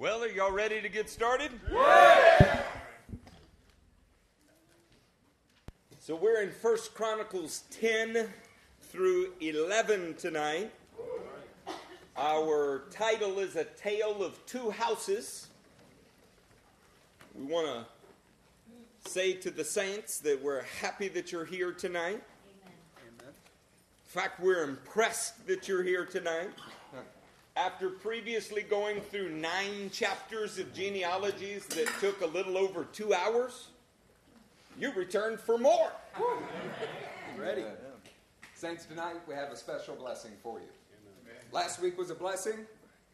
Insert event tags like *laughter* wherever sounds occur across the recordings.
Well, are y'all ready to get started? So we're in First Chronicles 10 through 11 tonight. Our title is A Tale of Two Houses. We want to say to the saints that we're happy that you're here tonight. In fact, we're impressed that you're here tonight. After previously going through nine chapters of genealogies that took a little over two hours, you returned for more. Ready? Saints, tonight we have a special blessing for you. Last week was a blessing.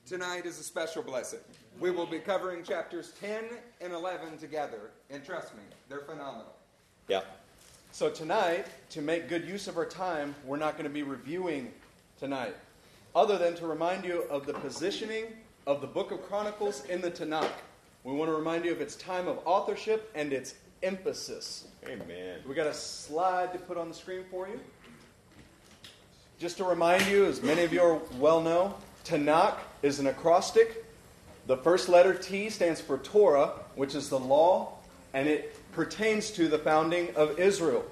Tonight is a special blessing. We will be covering chapters 10 and 11 together, and trust me, they're phenomenal. Yeah. So tonight, to make good use of our time, we're not going to be reviewing tonight, other than to remind you of the positioning of the book of Chronicles in the Tanakh. We want to remind you of its time of authorship and its emphasis. Amen. We got a slide to put on the screen for you. Just to remind you, as many of you are well know, Tanakh is an acrostic. The first letter T stands for Torah, which is the law, and it pertains to the founding of Israel.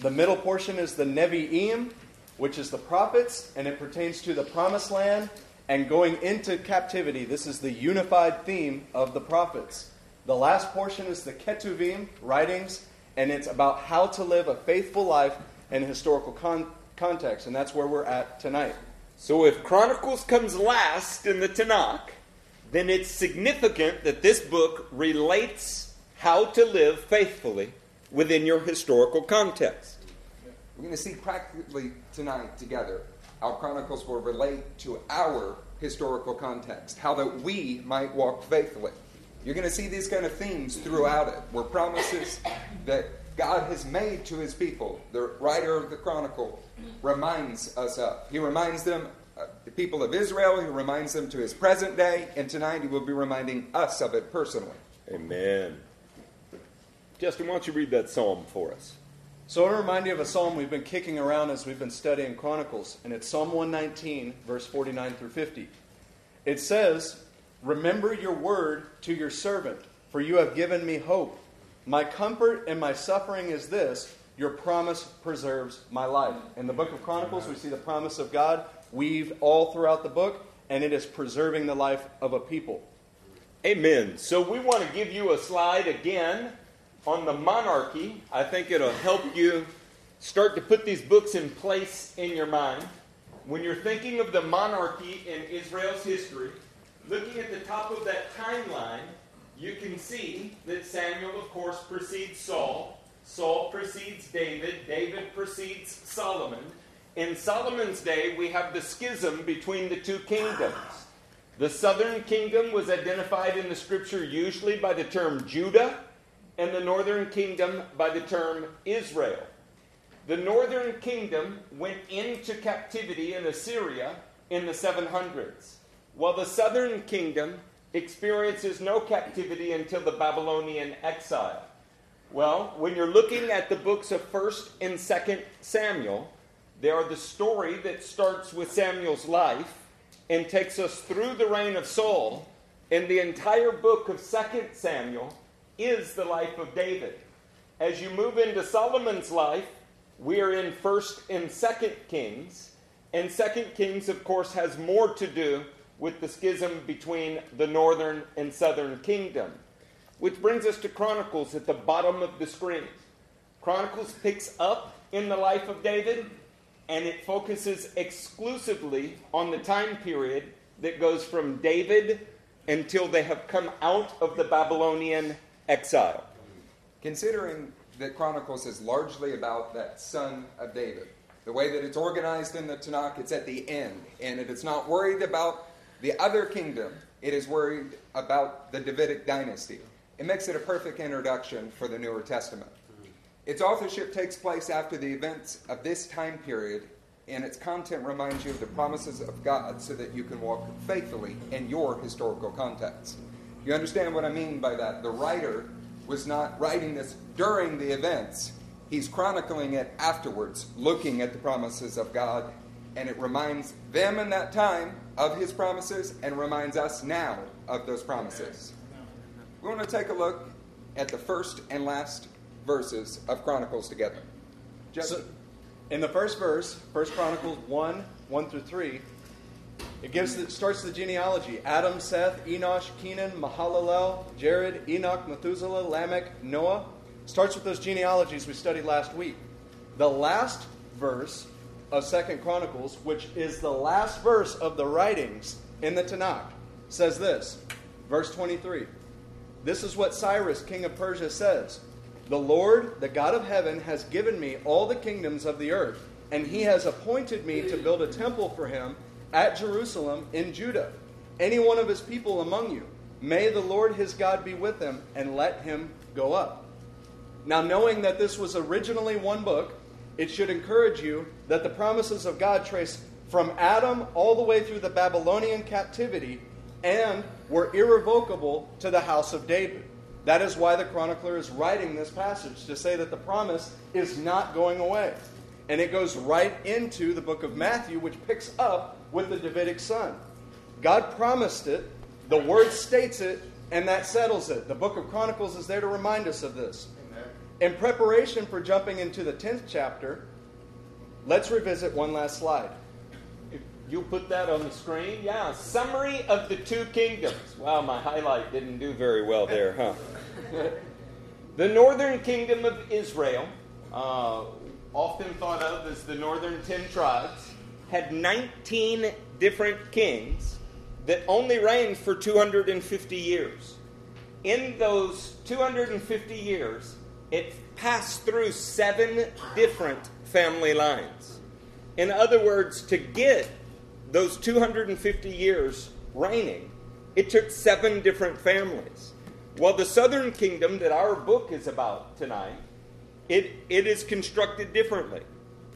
The middle portion is the Nevi'im, which is the prophets, and it pertains to the promised land and going into captivity. This is the unified theme of the prophets. The last portion is the Ketuvim, writings, and it's about how to live a faithful life in historical con- context, and that's where we're at tonight. So if Chronicles comes last in the Tanakh, then it's significant that this book relates how to live faithfully within your historical context. We're going to see practically tonight together how Chronicles will relate to our historical context, how that we might walk faithfully. You're going to see these kind of themes throughout it, where promises that God has made to his people, the writer of the Chronicle reminds us of. He reminds them, uh, the people of Israel, he reminds them to his present day, and tonight he will be reminding us of it personally. Amen. Justin, why don't you read that psalm for us? So I want to remind you of a psalm we've been kicking around as we've been studying Chronicles, and it's Psalm 119, verse 49 through 50. It says, Remember your word to your servant, for you have given me hope. My comfort and my suffering is this your promise preserves my life. In the book of Chronicles, we see the promise of God weave all throughout the book, and it is preserving the life of a people. Amen. So we want to give you a slide again on the monarchy. I think it'll help you start to put these books in place in your mind. When you're thinking of the monarchy in Israel's history, looking at the top of that timeline, you can see that Samuel, of course, precedes Saul. Saul precedes David. David precedes Solomon. In Solomon's day, we have the schism between the two kingdoms. The southern kingdom was identified in the scripture usually by the term Judah, and the northern kingdom by the term Israel. The northern kingdom went into captivity in Assyria in the 700s, while the southern kingdom experiences no captivity until the Babylonian exile. Well, when you're looking at the books of 1st and 2nd Samuel, they are the story that starts with Samuel's life and takes us through the reign of Saul, and the entire book of 2nd Samuel is the life of David. As you move into Solomon's life, we are in 1st and 2nd Kings, and 2nd Kings, of course, has more to do with the schism between the northern and southern kingdom. Which brings us to Chronicles at the bottom of the screen. Chronicles picks up in the life of David and it focuses exclusively on the time period that goes from David until they have come out of the Babylonian exile. Considering that Chronicles is largely about that son of David, the way that it's organized in the Tanakh, it's at the end, and it is not worried about the other kingdom, it is worried about the Davidic dynasty. It makes it a perfect introduction for the Newer Testament. Its authorship takes place after the events of this time period, and its content reminds you of the promises of God so that you can walk faithfully in your historical context. You understand what I mean by that? The writer was not writing this during the events, he's chronicling it afterwards, looking at the promises of God and it reminds them in that time of his promises and reminds us now of those promises. We want to take a look at the first and last verses of Chronicles together. So, in the first verse, First Chronicles 1 1 through 3, it gives the, starts the genealogy Adam, Seth, Enosh, Kenan, Mahalalel, Jared, Enoch, Methuselah, Lamech, Noah. Starts with those genealogies we studied last week. The last verse of Second Chronicles, which is the last verse of the writings in the Tanakh, says this. Verse 23. This is what Cyrus, king of Persia, says The Lord, the God of heaven, has given me all the kingdoms of the earth, and he has appointed me to build a temple for him at Jerusalem in Judah. Any one of his people among you, may the Lord his God be with him, and let him go up. Now, knowing that this was originally one book, it should encourage you that the promises of God trace from Adam all the way through the Babylonian captivity and were irrevocable to the house of David. That is why the chronicler is writing this passage to say that the promise is not going away. And it goes right into the book of Matthew, which picks up with the Davidic son. God promised it, the word states it, and that settles it. The book of Chronicles is there to remind us of this. In preparation for jumping into the 10th chapter, let's revisit one last slide. If you put that on the screen, yeah. Summary of the two kingdoms. Wow, my highlight didn't do very well there, huh? *laughs* the northern kingdom of Israel, uh, often thought of as the northern ten tribes, had 19 different kings that only reigned for 250 years. In those 250 years, it passed through seven different family lines. In other words, to get those 250 years reigning, it took seven different families. While the southern kingdom that our book is about tonight, it, it is constructed differently.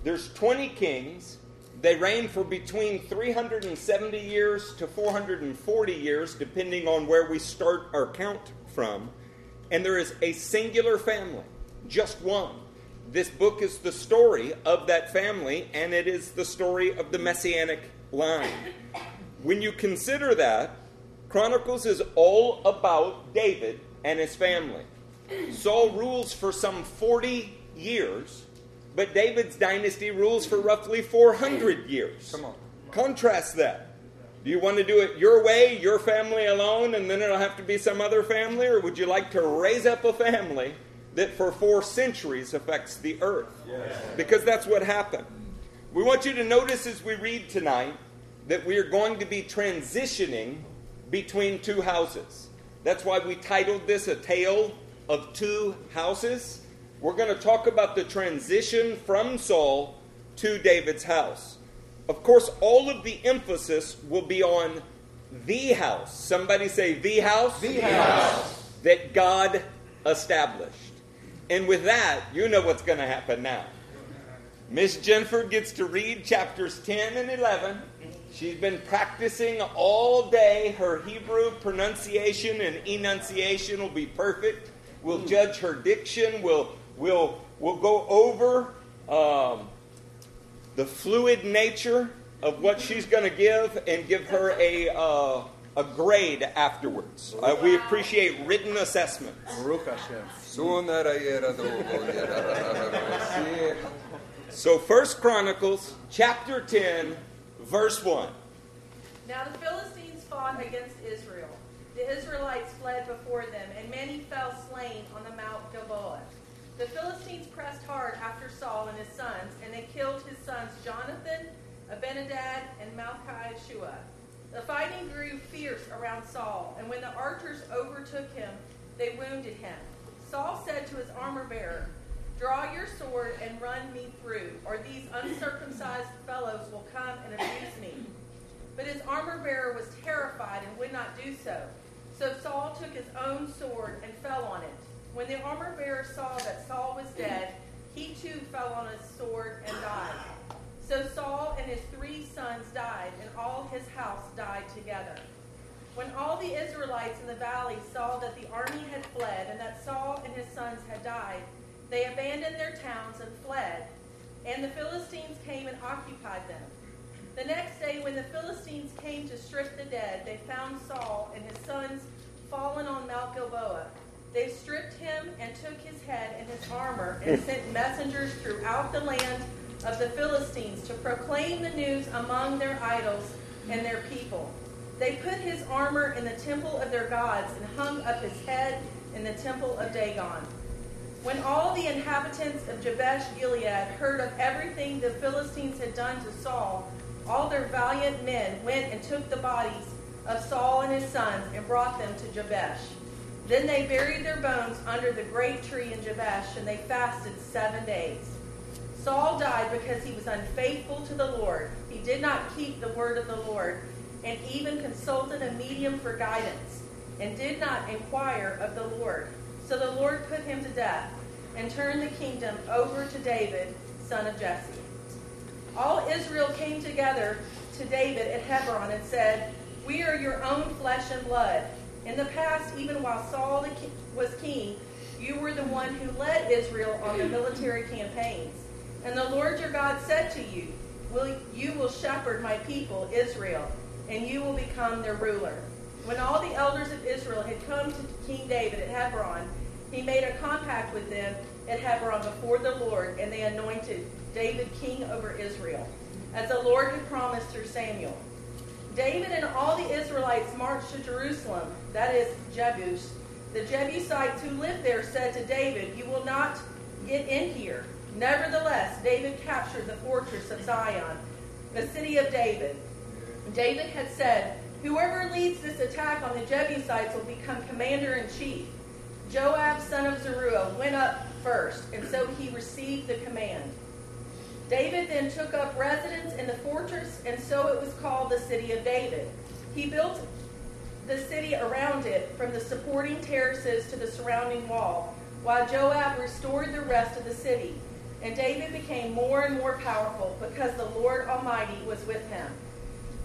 There's 20 kings. They reign for between 370 years to 440 years, depending on where we start our count from. And there is a singular family, just one. This book is the story of that family, and it is the story of the messianic line. When you consider that, Chronicles is all about David and his family. Saul rules for some 40 years, but David's dynasty rules for roughly 400 years. Come on. Contrast that. Do you want to do it your way, your family alone, and then it'll have to be some other family? Or would you like to raise up a family that for four centuries affects the earth? Yes. Because that's what happened. We want you to notice as we read tonight that we are going to be transitioning between two houses. That's why we titled this A Tale of Two Houses. We're going to talk about the transition from Saul to David's house. Of course, all of the emphasis will be on the house. Somebody say, the house? The house. That God established. And with that, you know what's going to happen now. Miss Jennifer gets to read chapters 10 and 11. She's been practicing all day. Her Hebrew pronunciation and enunciation will be perfect. We'll hmm. judge her diction. We'll, we'll, we'll go over um, the fluid nature of what she's going to give and give her a, uh, a grade afterwards. Uh, we appreciate written assessments. *laughs* So, First Chronicles chapter 10, verse 1. Now the Philistines fought against Israel. The Israelites fled before them, and many fell slain on the Mount Gilboa. The Philistines pressed hard after Saul and his sons, and they killed his sons Jonathan, Abinadab, and Malchishua. The fighting grew fierce around Saul, and when the archers overtook him, they wounded him. Saul said to his armor bearer, Draw your sword and run me through, or these uncircumcised fellows will come and abuse me. But his armor bearer was terrified and would not do so. So Saul took his own sword and fell on it. When the armor bearer saw that Saul was dead, he too fell on his sword and died. So Saul and his three sons died, and all his house died together. When all the Israelites in the valley saw that the army had fled and that Saul and his sons had died, they abandoned their towns and fled, and the Philistines came and occupied them. The next day, when the Philistines came to strip the dead, they found Saul and his sons fallen on Mount Gilboa. They stripped him and took his head and his armor and hmm. sent messengers throughout the land of the Philistines to proclaim the news among their idols and their people. They put his armor in the temple of their gods and hung up his head in the temple of Dagon. When all the inhabitants of Jabesh Gilead heard of everything the Philistines had done to Saul, all their valiant men went and took the bodies of Saul and his sons and brought them to Jabesh. Then they buried their bones under the great tree in Jabesh, and they fasted seven days. Saul died because he was unfaithful to the Lord. He did not keep the word of the Lord, and even consulted a medium for guidance, and did not inquire of the Lord. So the Lord put him to death, and turned the kingdom over to David, son of Jesse. All Israel came together to David at Hebron and said, We are your own flesh and blood. In the past, even while Saul was king, you were the one who led Israel on the military campaigns. And the Lord your God said to you, will, You will shepherd my people, Israel, and you will become their ruler. When all the elders of Israel had come to King David at Hebron, he made a compact with them at Hebron before the Lord, and they anointed David king over Israel, as the Lord had promised through Samuel. David and all the Israelites marched to Jerusalem, that is, Jebus. The Jebusites who lived there said to David, You will not get in here. Nevertheless, David captured the fortress of Zion, the city of David. David had said, Whoever leads this attack on the Jebusites will become commander in chief. Joab, son of Zeruiah, went up first, and so he received the command. David then took up residence in the fortress, and so it was called the City of David. He built the city around it from the supporting terraces to the surrounding wall, while Joab restored the rest of the city. And David became more and more powerful because the Lord Almighty was with him.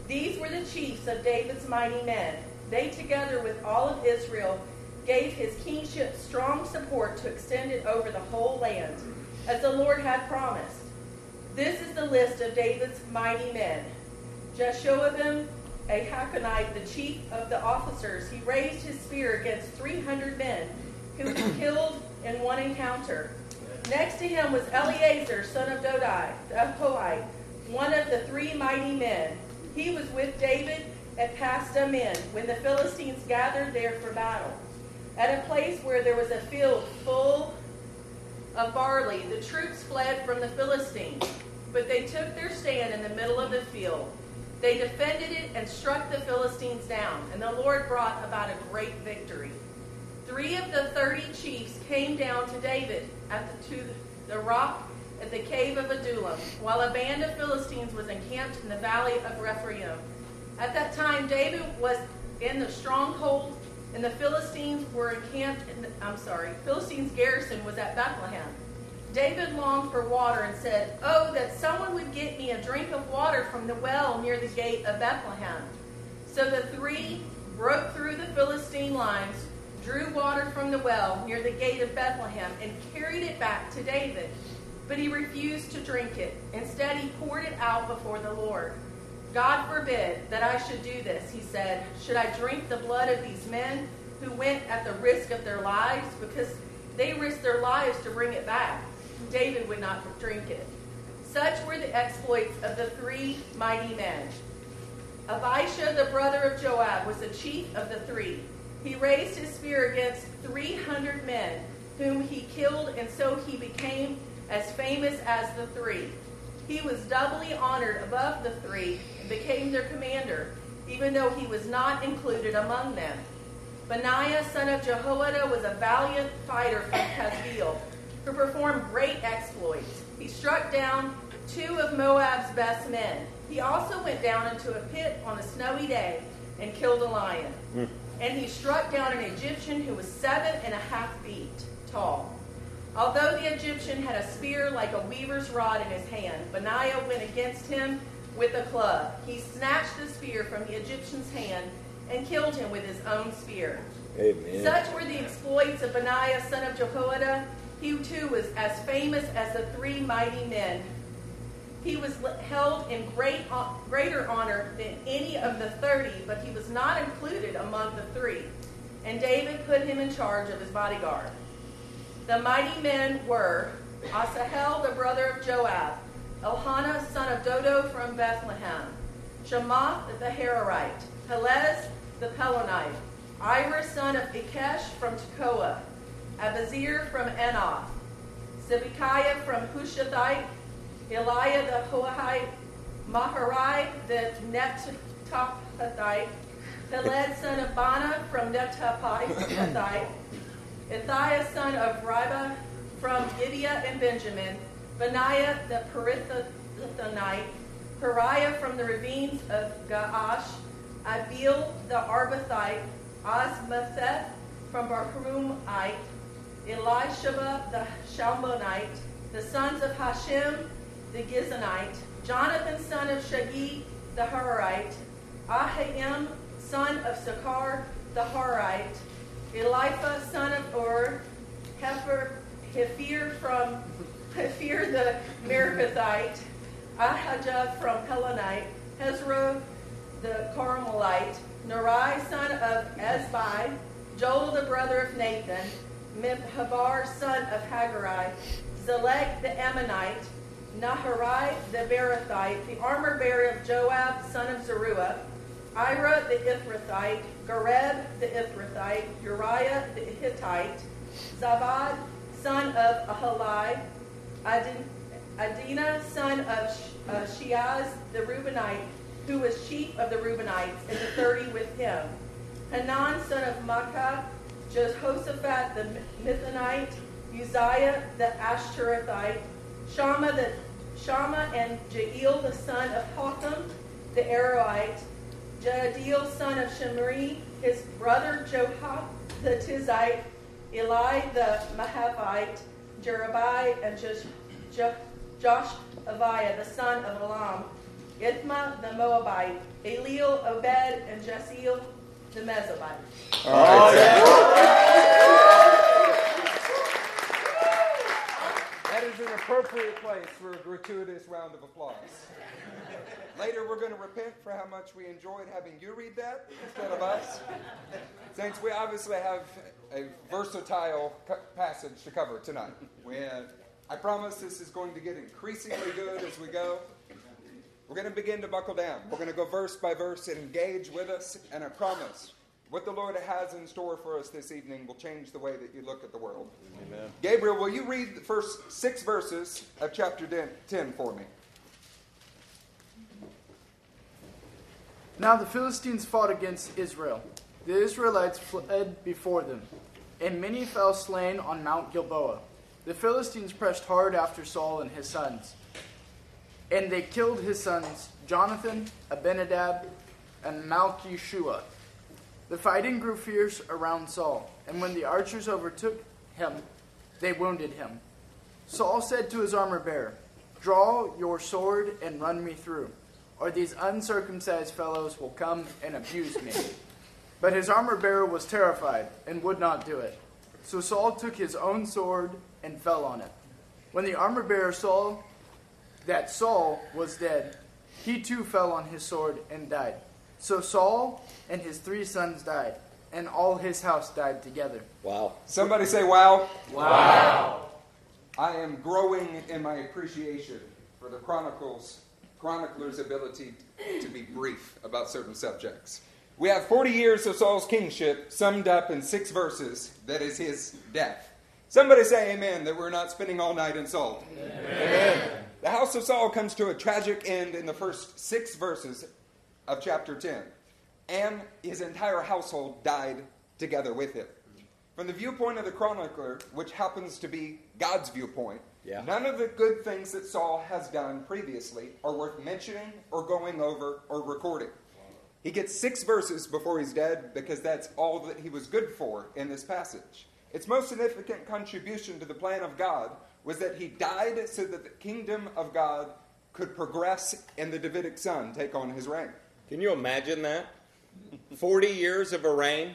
These were the chiefs of David's mighty men. They, together with all of Israel, gave his kingship strong support to extend it over the whole land, as the Lord had promised. This is the list of David's mighty men. Jeshoiabim, a Hakonite, the chief of the officers, he raised his spear against 300 men who he *clears throat* killed in one encounter. Next to him was Eleazar, son of Dodai, of Hoite, one of the three mighty men. He was with David at Pas-dammim when the Philistines gathered there for battle. At a place where there was a field full of barley, the troops fled from the Philistines, but they took their stand in the middle of the field. They defended it and struck the Philistines down, and the Lord brought about a great victory. Three of the thirty chiefs came down to David at the, to the rock at the cave of Adullam, while a band of Philistines was encamped in the valley of Rephaim. At that time, David was in the stronghold and the Philistines were encamped in the, I'm sorry, Philistines' garrison was at Bethlehem. David longed for water and said, Oh, that someone would get me a drink of water from the well near the gate of Bethlehem. So the three broke through the Philistine lines, drew water from the well near the gate of Bethlehem, and carried it back to David. But he refused to drink it. Instead, he poured it out before the Lord. God forbid that I should do this, he said. Should I drink the blood of these men who went at the risk of their lives? Because they risked their lives to bring it back. David would not drink it. Such were the exploits of the three mighty men. Abishai, the brother of Joab, was the chief of the three. He raised his spear against 300 men, whom he killed, and so he became as famous as the three. He was doubly honored above the three and became their commander, even though he was not included among them. Benaiah, son of Jehoiada, was a valiant fighter from Kabzeel, who performed great exploits. He struck down two of Moab's best men. He also went down into a pit on a snowy day and killed a lion. Mm. And he struck down an Egyptian who was seven and a half feet tall. Although the Egyptian had a spear like a weaver's rod in his hand, Benaiah went against him with a club. He snatched the spear from the Egyptian's hand and killed him with his own spear. Amen. Such were the exploits of Benaiah, son of Jehoiada. He too was as famous as the three mighty men He was held in great, greater honor than any of the thirty, but he was not included among the three. And David put him in charge of his bodyguard. The mighty men were Asahel, the brother of Joab, Elhanan, son of Dodo from Bethlehem, Shamath the Hararite, Pelez the Pelonite, Ira, son of Ikkesh from Tekoa, Abazir from Enoth, Sibekiah from Hushathite, Eliah the Hoahite, Maharai the Netophathite, Peled son of Baanah from Netophathite, Ithiah son of Riba from Gibeah and Benjamin, Benaiah the Perithonite, Pariah from the ravines of Gaash, Abil the Arbathite, Asmatheth from Barhumite, Elishaba the Shalmonite, the sons of Hashem the Gizonite, Jonathan son of Shagee the Harite, Ahiam son of Sakar the Harite, Elipha son of Ur, Hefer, Hephir from Hephir the Meraphithite, Ahijah from Pelonite, Hezro the Carmelite, Nerai son of Ezbai, Joel the brother of Nathan, Mibhabar son of Hagarai, Zelek the Ammonite, Naharai the Berathite, the armor bearer of Joab son of Zeruiah, Ira the Ithrathite, Gareb the Ithrathite, Uriah the Hittite, Zabad son of Ahalai, Adina son of uh, Shiaz the Reubenite, who was chief of the Reubenites, and the thirty with him. Hanan son of Maakah, Jehoshaphat the Mithonite, Uzziah the Ashtorethite, Shammah the Shammah and Jael the son of Hotham the Aroite, Jadiel son of Shemri, his brother Joha the Tizite, Eli the Mahavite, Jerubai and Josh, Josh Aviah the son of Elam, Ithma the Moabite, Eliel, Obed, and Jesiel the Mesobite. All right. That is an appropriate place for a gratuitous round of applause. Later, we're going to repent for how much we enjoyed having you read that instead of us. Since we obviously have a versatile passage to cover tonight. When I promise this is going to get increasingly good as we go. We're going to begin to buckle down. We're going to go verse by verse and engage with us, and I promise what the Lord has in store for us this evening will change the way that you look at the world. Amen. Gabriel, will you read the first six verses of chapter 10 for me? Now the Philistines fought against Israel. The Israelites fled before them, and many fell slain on Mount Gilboa. The Philistines pressed hard after Saul and his sons and they killed his sons, Jonathan, Abinadab, and Malchishua. The fighting grew fierce around Saul, and when the archers overtook him, they wounded him. Saul said to his armor bearer, Draw your sword and run me through, or these uncircumcised fellows will come and abuse me. But his armor bearer was terrified and would not do it. So Saul took his own sword and fell on it. When the armor bearer saw that Saul was dead, he too fell on his sword and died. So Saul and his three sons died, and all his house died together. Wow. Somebody say, Wow. Wow. I am growing in my appreciation for the Chronicles, chronicler's ability to be brief about certain subjects. We have 40 years of Saul's kingship summed up in six verses that is his death. Somebody say amen that we're not spending all night in Saul. Amen. amen. The house of Saul comes to a tragic end in the first six verses of chapter 10, and his entire household died together with him. From the viewpoint of the chronicler, which happens to be God's viewpoint, yeah. none of the good things that Saul has done previously are worth mentioning or going over or recording. He gets six verses before he's dead because that's all that he was good for in this passage. Its most significant contribution to the plan of God was that he died so that the kingdom of God could progress and the Davidic son take on his reign. Can you imagine that? 40 years of a reign,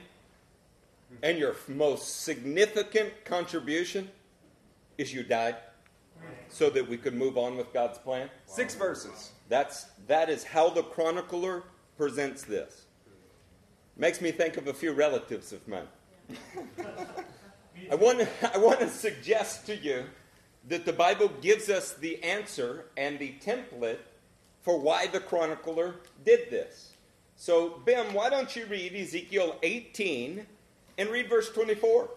and your most significant contribution is you died. so that we could move on with God's plan? Six verses. That's, that is how the chronicler presents this. Makes me think of a few relatives of mine. *laughs* I want, to, *laughs* I want to suggest to you that the Bible gives us the answer and the template for why the chronicler did this. So, Bim, why don't you read Ezekiel 18 and read verse 24?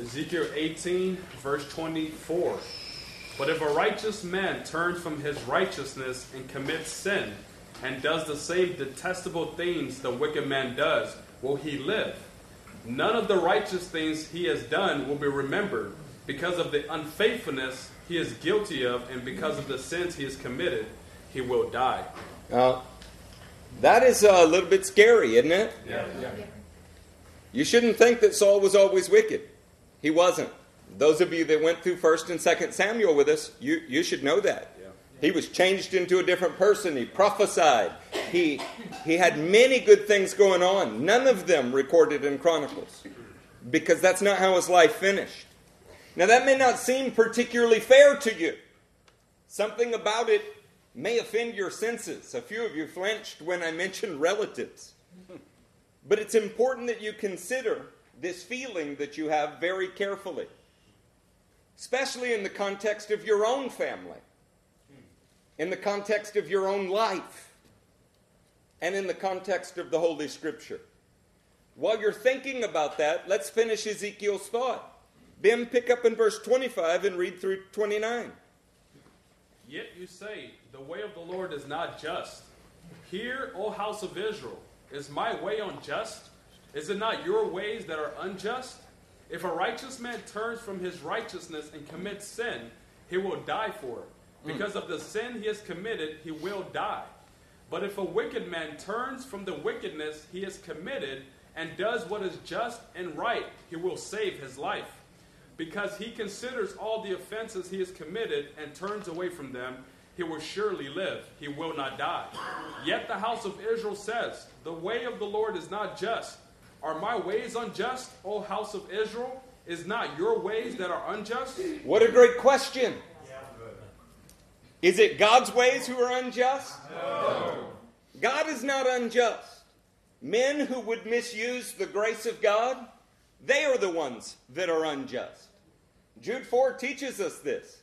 Ezekiel 18, verse 24. But if a righteous man turns from his righteousness and commits sin, and does the same detestable things the wicked man does, will he live? None of the righteous things he has done will be remembered, because of the unfaithfulness he is guilty of, and because of the sins he has committed, he will die. Now, that is a little bit scary, isn't it? Yeah. yeah. You shouldn't think that Saul was always wicked. He wasn't. Those of you that went through 1st and 2nd Samuel with us, you, you should know that. He was changed into a different person. He prophesied. He, he had many good things going on, none of them recorded in Chronicles, because that's not how his life finished. Now, that may not seem particularly fair to you. Something about it may offend your senses. A few of you flinched when I mentioned relatives. But it's important that you consider this feeling that you have very carefully, especially in the context of your own family, in the context of your own life, and in the context of the Holy Scripture. While you're thinking about that, let's finish Ezekiel's thought. Bim, pick up in verse 25 and read through 29. Yet you say, The way of the Lord is not just. Hear, O house of Israel, is my way unjust? Is it not your ways that are unjust? If a righteous man turns from his righteousness and commits sin, he will die for it. Mm. Because of the sin he has committed, he will die. But if a wicked man turns from the wickedness he has committed and does what is just and right, he will save his life. Because he considers all the offenses he has committed and turns away from them, he will surely live. He will not die. Yet the house of Israel says, The way of the Lord is not just. Are my ways unjust, O house of Israel? Is not your ways that are unjust? What a great question. Is it God's ways who are unjust? No. God is not unjust. Men who would misuse the grace of God, they are the ones that are unjust. Jude 4 teaches us this.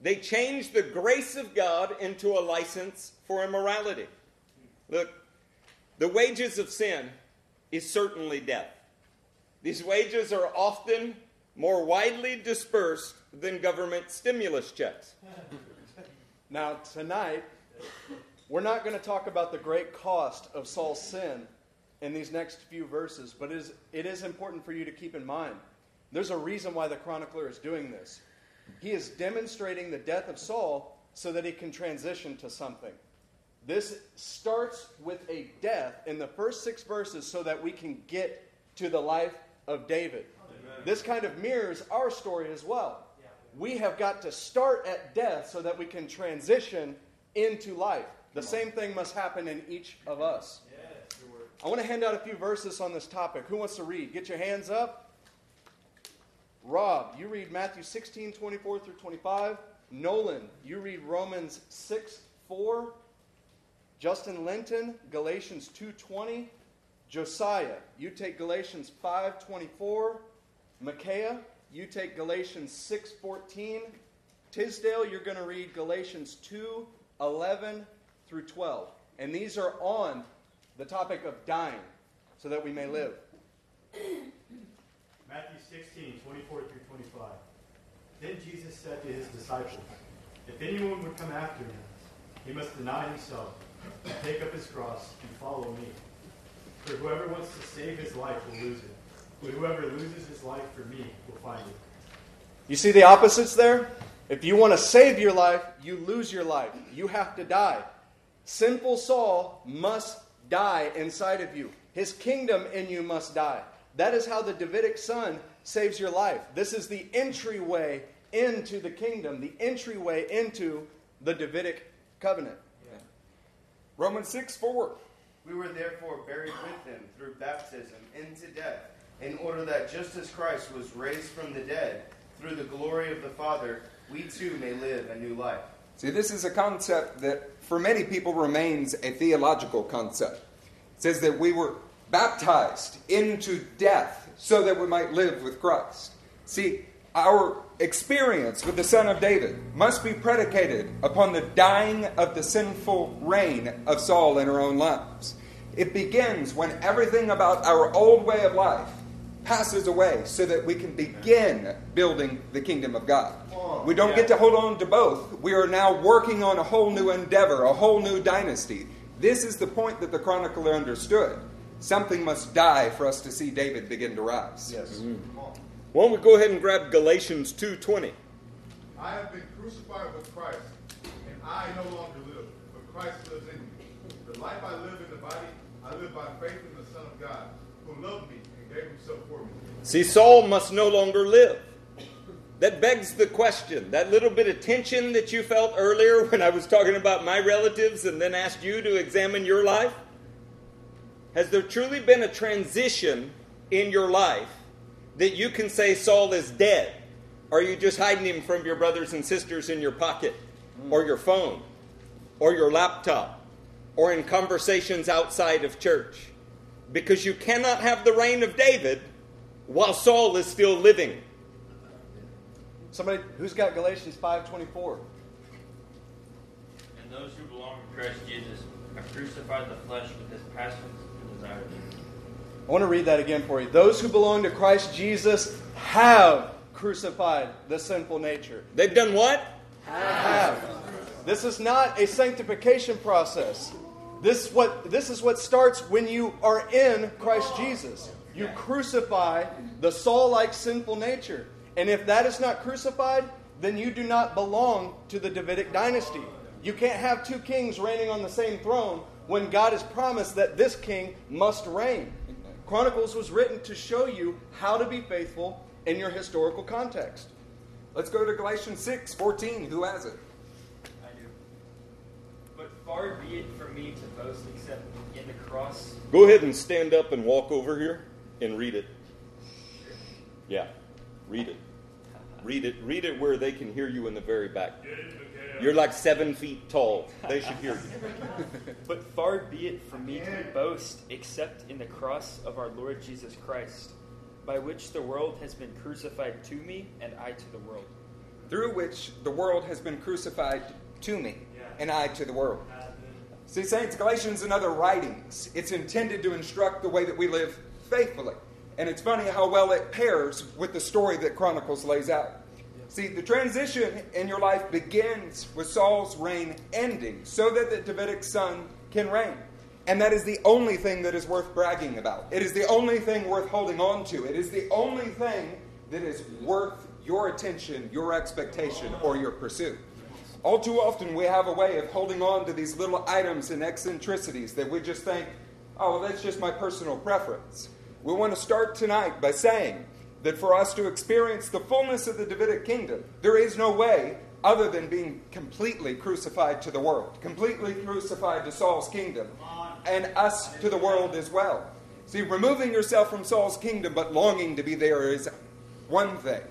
They change the grace of God into a license for immorality. Look, the wages of sin is certainly death. These wages are often more widely dispersed than government stimulus checks. Now, tonight, we're not going to talk about the great cost of Saul's sin in these next few verses, but it is, it is important for you to keep in mind. There's a reason why the chronicler is doing this. He is demonstrating the death of Saul so that he can transition to something. This starts with a death in the first six verses so that we can get to the life of David. Amen. This kind of mirrors our story as well. We have got to start at death so that we can transition into life. The same thing must happen in each of us. I want to hand out a few verses on this topic. Who wants to read? Get your hands up. Rob, you read Matthew 16, 24 through 25. Nolan, you read Romans 6, 4. Justin Linton, Galatians 2:20. Josiah, you take Galatians 5:24. Micaiah, you take Galatians 6:14. Tisdale, you're going to read Galatians 2:11 through 12. And these are on the topic of dying so that we may live. *clears throat* Matthew 16, 24 through 25. Then Jesus said to his disciples, If anyone would come after me, he must deny himself and take up his cross and follow me. For whoever wants to save his life will lose it. But whoever loses his life for me will find it. You see the opposites there? If you want to save your life, you lose your life. You have to die. Sinful Saul must die inside of you. His kingdom in you must die. That is how the Davidic son saves your life. This is the entryway into the kingdom, the entryway into the Davidic covenant. Romans 6 4. We were therefore buried with him through baptism into death, in order that just as Christ was raised from the dead through the glory of the Father, we too may live a new life. See, this is a concept that for many people remains a theological concept. It says that we were baptized into death so that we might live with Christ. See, our experience with the Son of David must be predicated upon the dying of the sinful reign of Saul in our own lives. It begins when everything about our old way of life passes away so that we can begin building the kingdom of God. Oh, we don't get to hold on to both. We are now working on a whole new endeavor, a whole new dynasty. This is the point that the chronicler understood. Something must die for us to see David begin to rise. Yes. Mm-hmm. Why don't we go ahead and grab Galatians 2.20? I have been crucified with Christ, and I no longer live, but Christ lives in me. The life I live in the body, I live by faith in the Son of God, who loved me See, Saul must no longer live. That begs the question that little bit of tension that you felt earlier when I was talking about my relatives and then asked you to examine your life. Has there truly been a transition in your life that you can say Saul is dead? Or are you just hiding him from your brothers and sisters in your pocket, or your phone, or your laptop, or in conversations outside of church? Because you cannot have the reign of David while Saul is still living. Somebody who's got Galatians 5:24. And those who belong to Christ Jesus have crucified the flesh with its passions and desires. I want to read that again for you. Those who belong to Christ Jesus have crucified the sinful nature. They've done what? Have. This is not a sanctification process. This what this is what starts when you are in Christ Jesus. You crucify the Saul-like sinful nature. And if that is not crucified, then you do not belong to the Davidic dynasty. You can't have two kings reigning on the same throne when God has promised that this king must reign. Chronicles was written to show you how to be faithful in your historical context. Let's go to Galatians 6 14. Who has it? I do. But far be it from me to boast except in the cross. Go ahead and stand up and walk over here and read it. Yeah, read it. Read it. Read it where they can hear you in the very back. You're like seven feet tall. They should hear you. *laughs* But far be it from me to boast except in the cross of our Lord Jesus Christ, by which the world has been crucified to me and I to the world. Through which the world has been crucified to me, and I to the world. See, Saints, Galatians and other writings, it's intended to instruct the way that we live faithfully. And it's funny how well it pairs with the story that Chronicles lays out. See, the transition in your life begins with Saul's reign ending so that the Davidic son can reign. And that is the only thing that is worth bragging about. It is the only thing worth holding on to. It is the only thing that is worth your attention, your expectation, or your pursuit. All too often, we have a way of holding on to these little items and eccentricities that we just think, oh, well, that's just my personal preference. We want to start tonight by saying that for us to experience the fullness of the Davidic kingdom, there is no way other than being completely crucified to the world, completely crucified to Saul's kingdom, and us to the world as well. See, removing yourself from Saul's kingdom but longing to be there is one thing.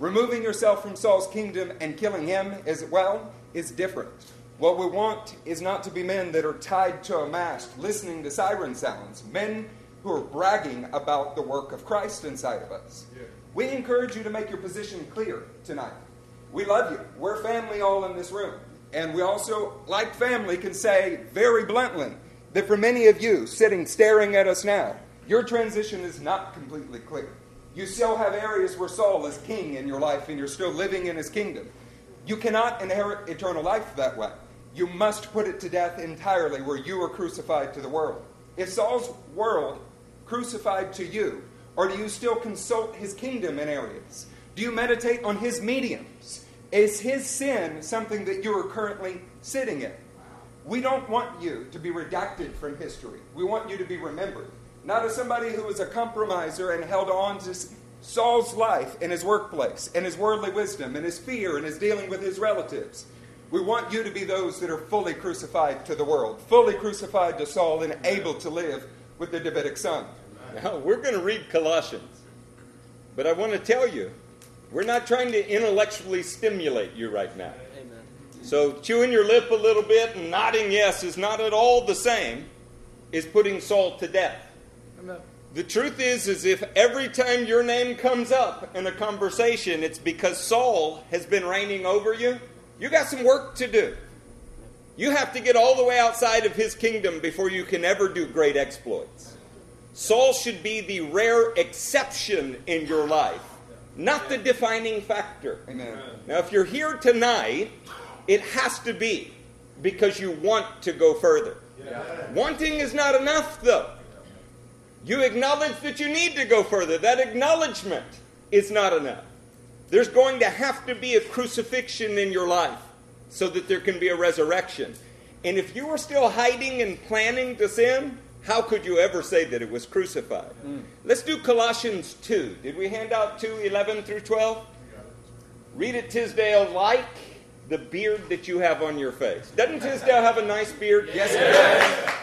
Removing yourself from Saul's kingdom and killing him as well is different. What we want is not to be men that are tied to a mast, listening to siren sounds, men who are bragging about the work of Christ inside of us. We encourage you to make your position clear tonight. We love you. We're family all in this room. And we also, like family, can say very bluntly that for many of you sitting staring at us now, your transition is not completely clear. You still have areas where Saul is king in your life and you're still living in his kingdom. You cannot inherit eternal life that way. You must put it to death entirely where you are crucified to the world. If Saul's world crucified to you, or do you still consult his kingdom in areas? Do you meditate on his mediums? Is his sin something that you are currently sitting in? We don't want you to be redacted from history. We want you to be remembered. Not as somebody who was a compromiser and held on to Saul's life and his workplace and his worldly wisdom and his fear and his dealing with his relatives. We want you to be those that are fully crucified to the world, fully crucified to Saul, and able to live with the Davidic son. Now, we're going to read Colossians. But I want to tell you, we're not trying to intellectually stimulate you right now. Amen. So, chewing your lip a little bit and nodding yes is not at all the same as putting Saul to death. The truth is, is if every time your name comes up in a conversation, it's because Saul has been reigning over you, you got some work to do. You have to get all the way outside of his kingdom before you can ever do great exploits. Saul should be the rare exception in your life, not the defining factor. Amen. Now, if you're here tonight, it has to be because you want to go further. Wanting is not enough, though. You acknowledge that you need to go further. That acknowledgement is not enough. There's going to have to be a crucifixion in your life so that there can be a resurrection. And if you were still hiding and planning to sin, how could you ever say that it was crucified? Hmm. Let's do Colossians 2. Did we hand out 2 11 through 12? Read it, Tisdale, like the beard that you have on your face. Doesn't Tisdale have a nice beard? Yes, does.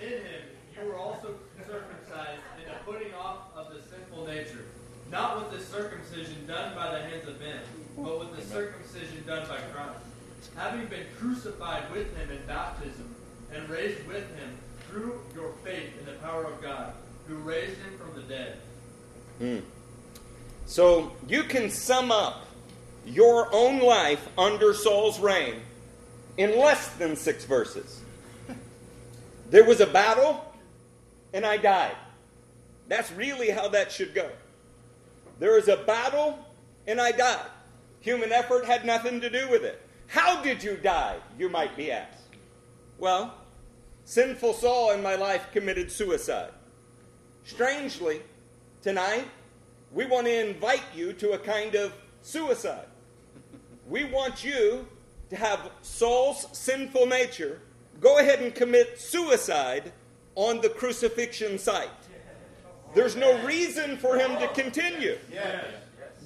In him you were also circumcised in the putting off of the sinful nature, not with the circumcision done by the hands of men, but with the circumcision done by Christ. Having been crucified with him in baptism, and raised with him through your faith in the power of God, who raised him from the dead. Hmm. So you can sum up your own life under Saul's reign in less than six verses. There was a battle, and I died. That's really how that should go. There is a battle, and I died. Human effort had nothing to do with it. How did you die, you might be asked? Well, sinful Saul in my life committed suicide. Strangely, tonight, we want to invite you to a kind of suicide. We want you to have Saul's sinful nature go ahead and commit suicide on the crucifixion site. There's no reason for him to continue.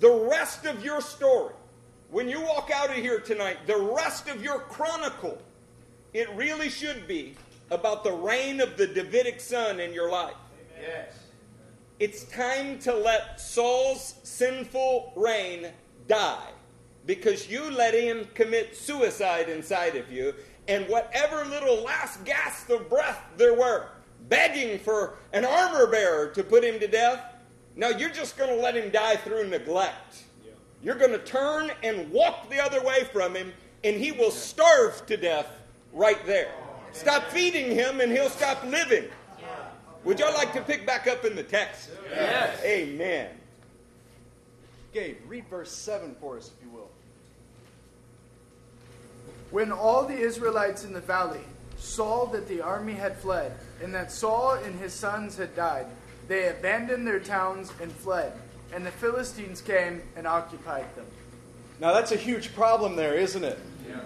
The rest of your story, when you walk out of here tonight, the rest of your chronicle, it really should be about the reign of the Davidic son in your life. Yes. It's time to let Saul's sinful reign die because you let him commit suicide inside of you, and whatever little last gasp of breath there were, begging for an armor bearer to put him to death, now you're just going to let him die through neglect. You're going to turn and walk the other way from him, and he will starve to death right there. Stop feeding him, and he'll stop living. Would y'all like to pick back up in the text? Yes. Amen. Gabe, read verse 7 for us, if you will. When all the Israelites in the valley saw that the army had fled, and that Saul and his sons had died, they abandoned their towns and fled, and the Philistines came and occupied them. Now, that's a huge problem there, isn't it? Yeah.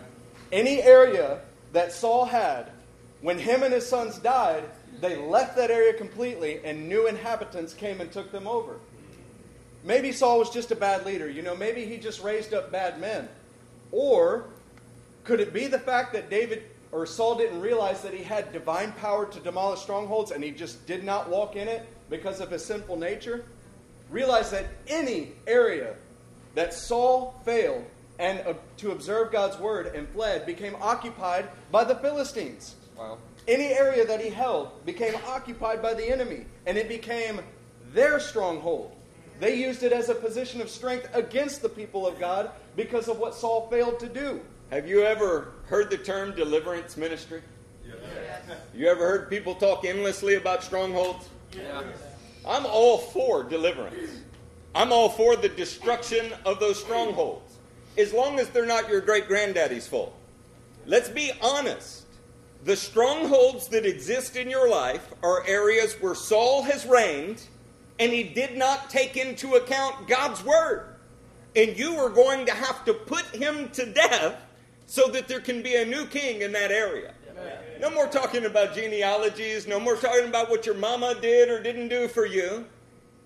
Any area that Saul had, when him and his sons died, they left that area completely, and new inhabitants came and took them over. Maybe Saul was just a bad leader. You know, maybe he just raised up bad men. Or could it be the fact that David or Saul didn't realize that he had divine power to demolish strongholds and he just did not walk in it because of his sinful nature? Realize that any area that Saul failed and uh, to observe God's word and fled became occupied by the Philistines. Wow. Any area that he held became occupied by the enemy, and it became their stronghold. They used it as a position of strength against the people of God because of what Saul failed to do. Have you ever heard the term deliverance ministry? You ever heard people talk endlessly about strongholds? I'm all for deliverance. I'm all for the destruction of those strongholds, as long as they're not your great granddaddy's fault. Let's be honest. The strongholds that exist in your life are areas where Saul has reigned and he did not take into account God's word. And you are going to have to put him to death so that there can be a new king in that area. No more talking about genealogies, no more talking about what your mama did or didn't do for you.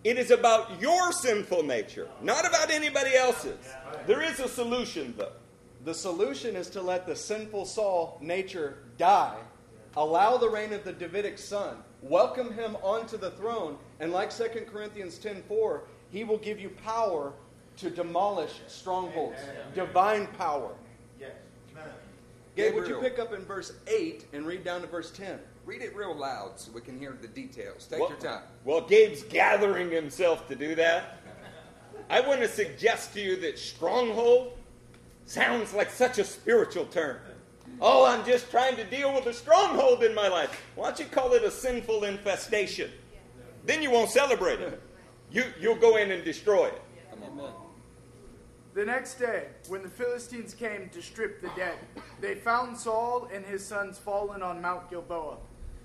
It is about your sinful nature, not about anybody else's. There is a solution, though. the solution is to let the sinful Saul nature die, allow the reign of the Davidic son, welcome him onto the throne, and like 2 Corinthians 10:4, he will give you power to demolish strongholds, divine power. Yes. Gabe, would you pick up in verse 8 and read down to verse 10? Read it real loud so we can hear the details. Take Well- your time. Well, Gabe's gathering himself to do that. I want to suggest to you that stronghold sounds like such a spiritual term. Oh, I'm just trying to deal with a stronghold in my life. Why don't you call it a sinful infestation? Then you won't celebrate it. You, you'll go in and destroy it. The next day, when the Philistines came to strip the dead, they found Saul and his sons fallen on Mount Gilboa.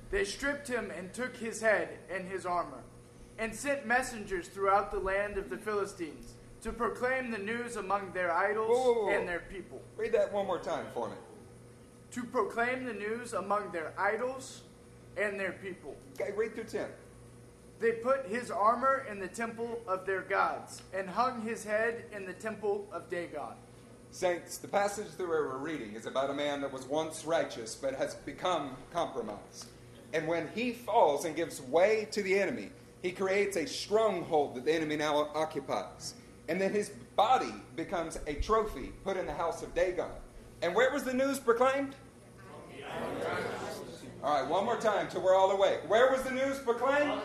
They stripped him and took his head and his armor, and sent messengers throughout the land of the Philistines to proclaim the news among their idols Whoa, whoa, whoa. and their people. Read that one more time for me. To proclaim the news among their idols and their people. Okay, read through 10. They put his armor in the temple of their gods, and hung his head in the temple of Dagon. Saints, the passage that we're reading is about a man that was once righteous but has become compromised. And when he falls and gives way to the enemy, he creates a stronghold that the enemy now occupies. And then his body becomes a trophy put in the house of Dagon. And where was the news proclaimed? All right, one more time till we're all awake. Where was the news proclaimed?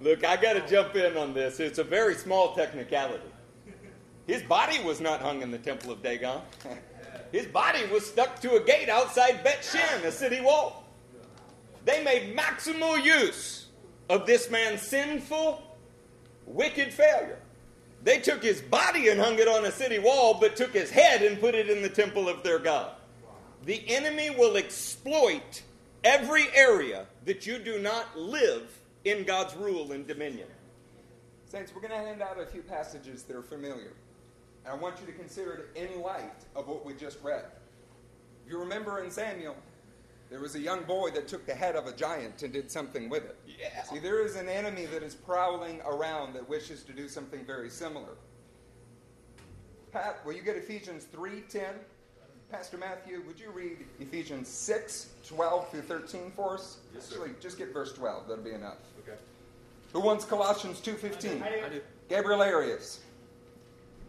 Look, I got to jump in on this. It's a very small technicality. His body was not hung in the temple of Dagon. His body was stuck to a gate outside Beth Shan, a city wall. They made maximal use of this man's sinful, wicked failure. They took his body and hung it on a city wall, but took his head and put it in the temple of their God. The enemy will exploit every area that you do not live in God's rule and dominion. Saints, we're going to hand out a few passages that are familiar. And I want you to consider it in light of what we just read. If you remember in Samuel, there was a young boy that took the head of a giant and did something with it. Yeah. See, there is an enemy that is prowling around that wishes to do something very similar. Pat, will you get Ephesians 3:10? Pastor Matthew, would you read Ephesians 6, 12 through 13 for us? Yes, sir. Actually, just get verse 12. That'll be enough. Okay. Who wants Colossians 2.15? I do. Gabriel Arias.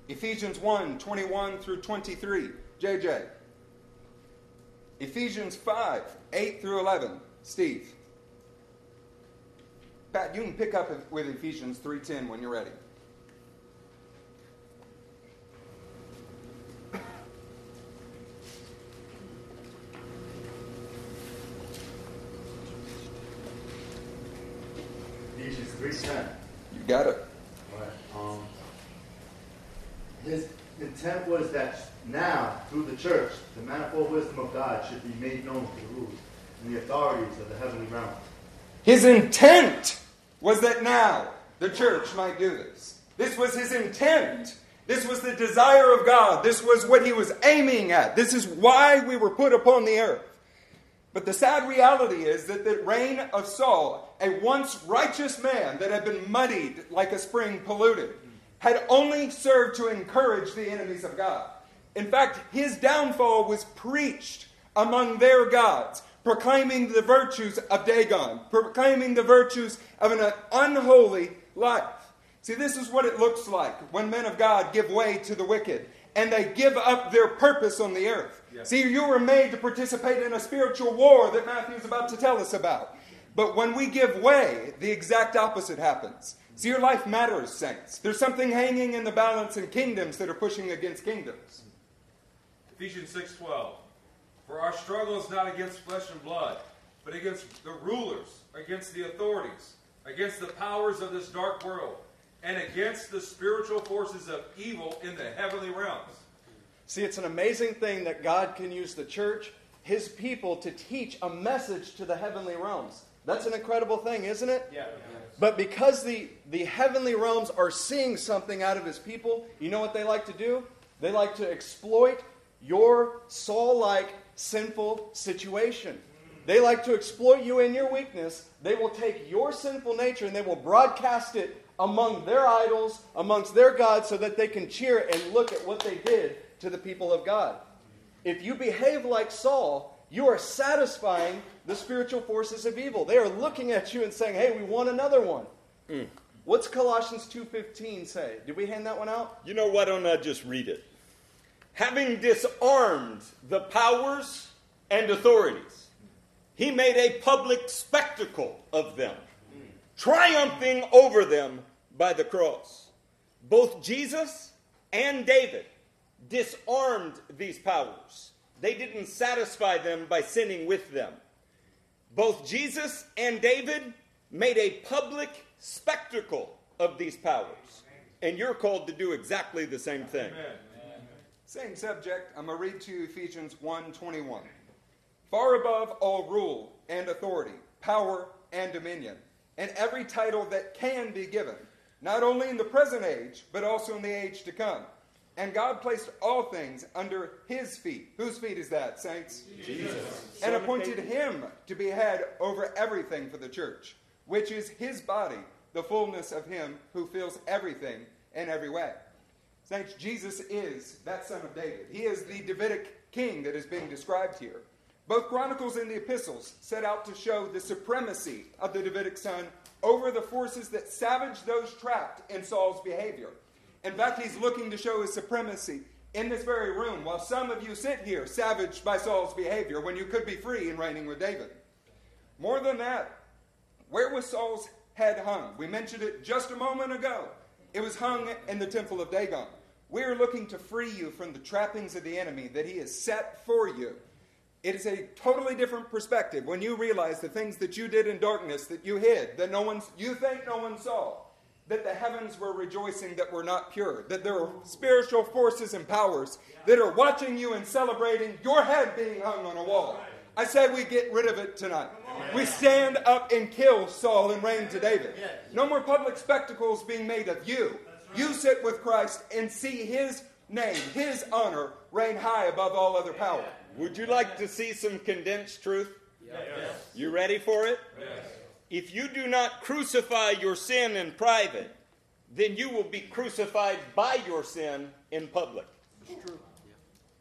Ephesians 1, 21 through 23. JJ. Ephesians 5, 8 through 11. Steve. Pat, you can pick up with Ephesians 3.10 when you're ready. Ephesians 3.10. You got it. Um, his intent was that now, through the church, the manifold wisdom of God should be made known to the rulers and the authorities of the heavenly realm. His intent was that now the church might do this. This was his intent. This was the desire of God. This was what he was aiming at. This is why we were put upon the earth. But the sad reality is that the reign of Saul, a once righteous man that had been muddied like a spring polluted, had only served to encourage the enemies of God. In fact, his downfall was preached among their gods, proclaiming the virtues of Dagon, proclaiming the virtues of an unholy life. See, this is what it looks like when men of God give way to the wicked and they give up their purpose on the earth. See, you were made to participate in a spiritual war that Matthew's about to tell us about. But when we give way, the exact opposite happens. See, your life matters, saints. There's something hanging in the balance in kingdoms that are pushing against kingdoms. Ephesians 6:12. For our struggle is not against flesh and blood, but against the rulers, against the authorities, against the powers of this dark world, and against the spiritual forces of evil in the heavenly realms. See, it's an amazing thing that God can use the church, his people, to teach a message to the heavenly realms. That's an incredible thing, isn't it? Yeah. But because the, the heavenly realms are seeing something out of his people, you know what they like to do? They like to exploit your Saul like sinful situation. They like to exploit you in your weakness. They will take your sinful nature and they will broadcast it among their idols, amongst their gods, so that they can cheer and look at what they did to the people of God. If you behave like Saul, you are satisfying the spiritual forces of evil. They are looking at you and saying, "Hey, we want another one." Mm. What's Colossians 2:15 say? Did we hand that one out? You know, why don't I just read it? Having disarmed the powers and authorities, he made a public spectacle of them, triumphing over them by the cross. Both Jesus and David disarmed these powers. They didn't satisfy them by sinning with them. Both Jesus and David made a public spectacle of these powers. And you're called to do exactly the same thing. Same subject. I'm going to read to you Ephesians 1:21. Far above all rule and authority, power and dominion, and every title that can be given, not only in the present age, but also in the age to come. And God placed all things under his feet. Whose feet is that, saints? Jesus. And appointed him to be head over everything for the church, which is his body, the fullness of him who fills everything in every way. Saints, Jesus is that son of David. He is the Davidic king that is being described here. Both Chronicles and the epistles set out to show the supremacy of the Davidic son over the forces that savaged those trapped in Saul's behavior. In fact, he's looking to show his supremacy in this very room while some of you sit here savaged by Saul's behavior when you could be free and reigning with David. More than that, where was Saul's head hung? We mentioned it just a moment ago. It was hung in the temple of Dagon. We are looking to free you from the trappings of the enemy that he has set for you. It is a totally different perspective when you realize the things that you did in darkness that you hid, that no one you think no one saw, that the heavens were rejoicing that we're not pure, that there are spiritual forces and powers that are watching you and celebrating your head being hung on a wall. I said we get rid of it tonight. We stand up and kill Saul and reign to David. No more public spectacles being made of you. You sit with Christ and see his name, his honor, reign high above all other power. Would you like to see some condensed truth? Yes. You ready for it? Yes. If you do not crucify your sin in private, then you will be crucified by your sin in public. That's true.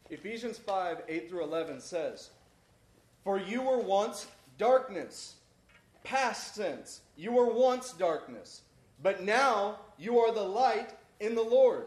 Ephesians 5 8 through 11 says, For you were once darkness, past tense. You were once darkness, but now you are the light in the Lord.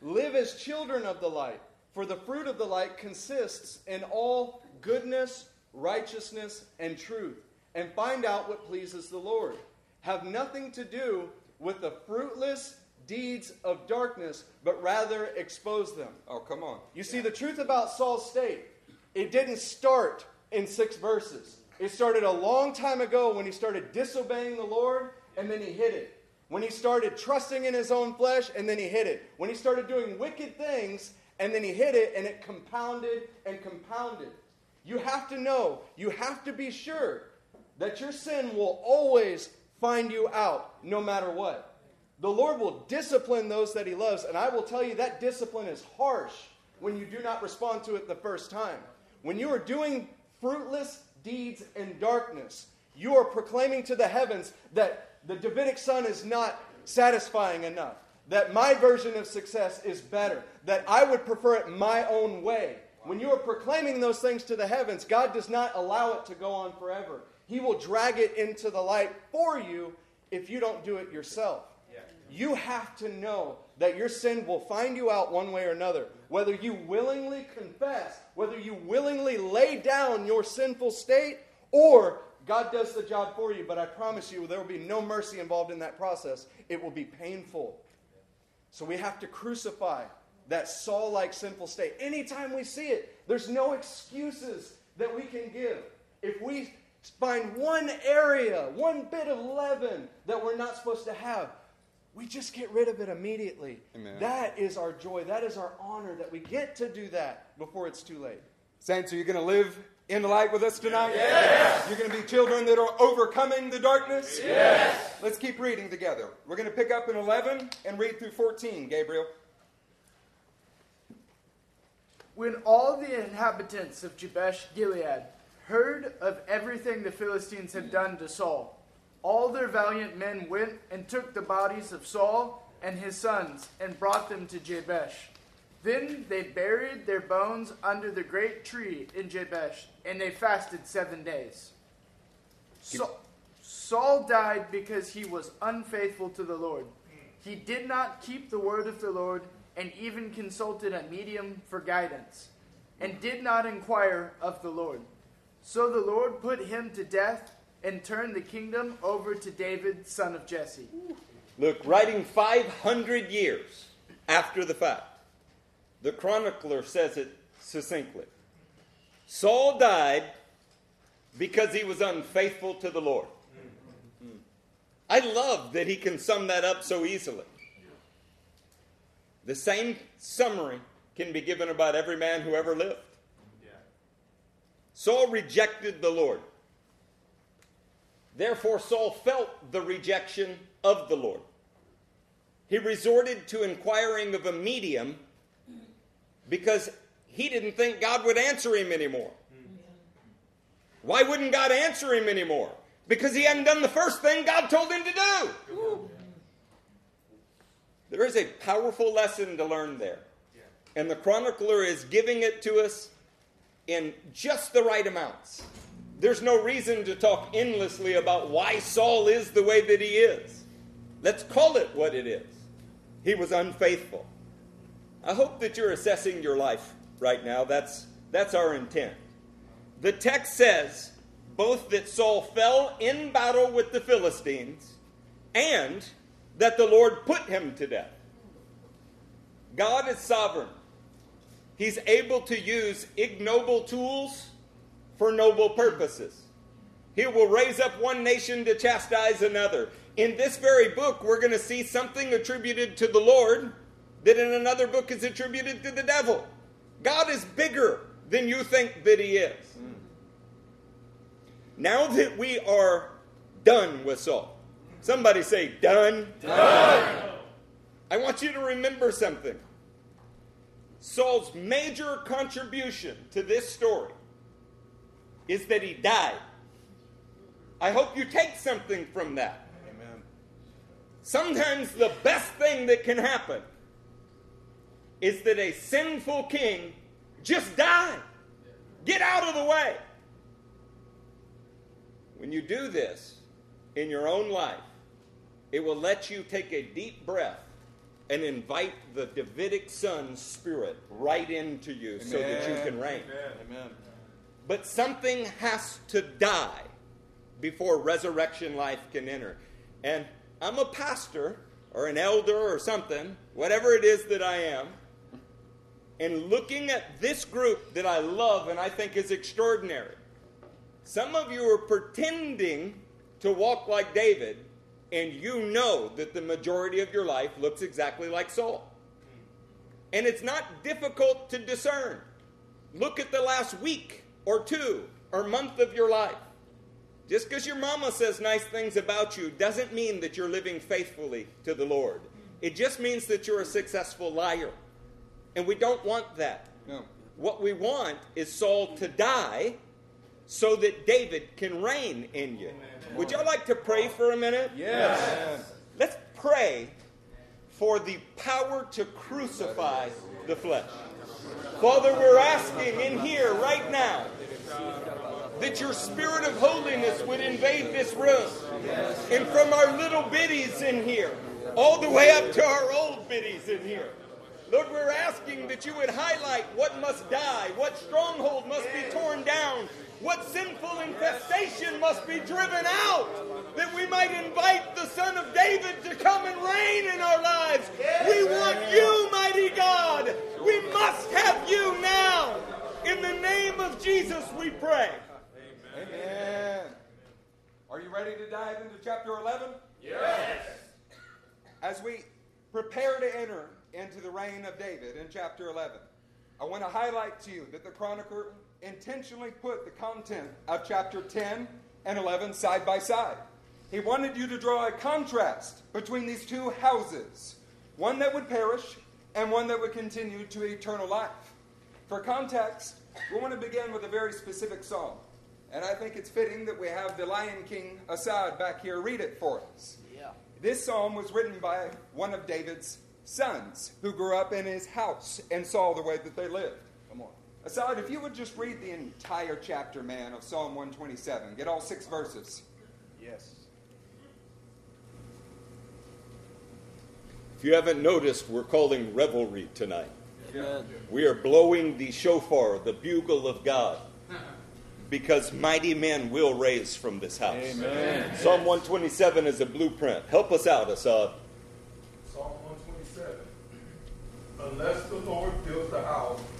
Live as children of the light, for the fruit of the light consists in all goodness, righteousness, and truth, and find out what pleases the Lord. Have nothing to do with the fruitless deeds of darkness, but rather expose them. Oh, come on. You see, the truth about Saul's state, it didn't start in six verses. It started a long time ago when he started disobeying the Lord, and then he hid it. When he started trusting in his own flesh, and then he hid it. When he started doing wicked things, and then he hid it, and it compounded and compounded. You have to know, you have to be sure that your sin will always find you out, no matter what. The Lord will discipline those that He loves, and I will tell you that discipline is harsh when you do not respond to it the first time. When you are doing fruitless deeds in darkness, you are proclaiming to the heavens that the Davidic son is not satisfying enough, that my version of success is better, that I would prefer it my own way. When you are proclaiming those things to the heavens, God does not allow it to go on forever. He will drag it into the light for you if you don't do it yourself. You have to know that your sin will find you out one way or another. Whether you willingly confess, whether you willingly lay down your sinful state, or God does the job for you. But I promise you, there will be no mercy involved in that process. It will be painful. So we have to crucify that Saul like sinful state. Anytime we see it, there's no excuses that we can give. If we find one area, one bit of leaven that we're not supposed to have, we just get rid of it immediately. Amen. That is our joy. That is our honor that we get to do that before it's too late. Saints, are you going to live in the light with us tonight? Yes. You're going to be children that are overcoming the darkness? Yes. Let's keep reading together. We're going to pick up in 11 and read through 14, Gabriel. When all the inhabitants of Jabesh Gilead heard of everything the Philistines had done to Saul, all their valiant men went and took the bodies of Saul and his sons and brought them to Jabesh. Then they buried their bones under the great tree in Jabesh, and they fasted seven days. Sa- Saul died because he was unfaithful to the Lord. He did not keep the word of the Lord, and even consulted a medium for guidance, and did not inquire of the Lord. So the Lord put him to death and turned the kingdom over to David, son of Jesse. Look, writing 500 years after the fact, the chronicler says it succinctly. Saul died because he was unfaithful to the Lord. I love that he can sum that up so easily. The same summary can be given about every man who ever lived. Saul rejected the Lord. Therefore, Saul felt the rejection of the Lord. He resorted to inquiring of a medium because he didn't think God would answer him anymore. Why wouldn't God answer him anymore? Because he hadn't done the first thing God told him to do. There is a powerful lesson to learn there. And the chronicler is giving it to us in just the right amounts. There's no reason to talk endlessly about why Saul is the way that he is. Let's call it what it is. He was unfaithful. I hope that you're assessing your life right now. That's, that's our intent. The text says both that Saul fell in battle with the Philistines and that the Lord put him to death. God is sovereign. He's able to use ignoble tools for noble purposes. He will raise up one nation to chastise another. In this very book, we're going to see something attributed to the Lord that in another book is attributed to the devil. God is bigger than you think that He is. Hmm. Now that we are done with Saul, somebody say, done. Done. I want you to remember something. Saul's major contribution to this story is that he died. I hope you take something from that. Amen. Sometimes the best thing that can happen is that a sinful king just die. Get out of the way. When you do this in your own life, it will let you take a deep breath and invite the Davidic Son spirit right into you so that you can reign. Amen. But something has to die before resurrection life can enter. And I'm a pastor or an elder or something, whatever it is that I am, and looking at this group that I love and I think is extraordinary. Some of you are pretending to walk like David, and you know that the majority of your life looks exactly like Saul. And it's not difficult to discern. Look at the last week or two or month of your life. Just because your mama says nice things about you doesn't mean that you're living faithfully to the Lord. It just means that you're a successful liar. And we don't want that. No. What we want is Saul to die so that David can reign in you. Would y'all like to pray for a minute? Yes. Let's pray for the power to crucify the flesh. Father, we're asking in here right now that your spirit of holiness would invade this room. And from our little biddies in here, all the way up to our old biddies in here. Lord, we're asking that you would highlight what must die, what stronghold must be torn down, what sinful infestation must be driven out, that we might invite the Son of David to come and reign in our lives. We want you, mighty God. We must have you now. In the name of Jesus, we pray. Amen. Are you ready to dive into chapter 11? Yes. As we prepare to enter into the reign of David in chapter 11, I want to highlight to you that the chronicler intentionally put the content of chapter 10 and 11 side by side. He wanted you to draw a contrast between these two houses, one that would perish and one that would continue to eternal life. For context, we want to begin with a very specific psalm. And I think it's fitting that we have the Lion King Assad back here read it for us. Yeah. This psalm was written by one of David's sons who grew up in his house and saw the way that they lived. Come on. Assad, if you would just read the entire chapter, man, of Psalm 127, get all six verses. Yes. If you haven't noticed, we're calling reveille tonight. Amen. We are blowing the shofar, the bugle of God, because mighty men will raise from this house. Amen. Psalm 127 is a blueprint. Help us out, Assad. Psalm 127. Unless the Lord builds the house, its builders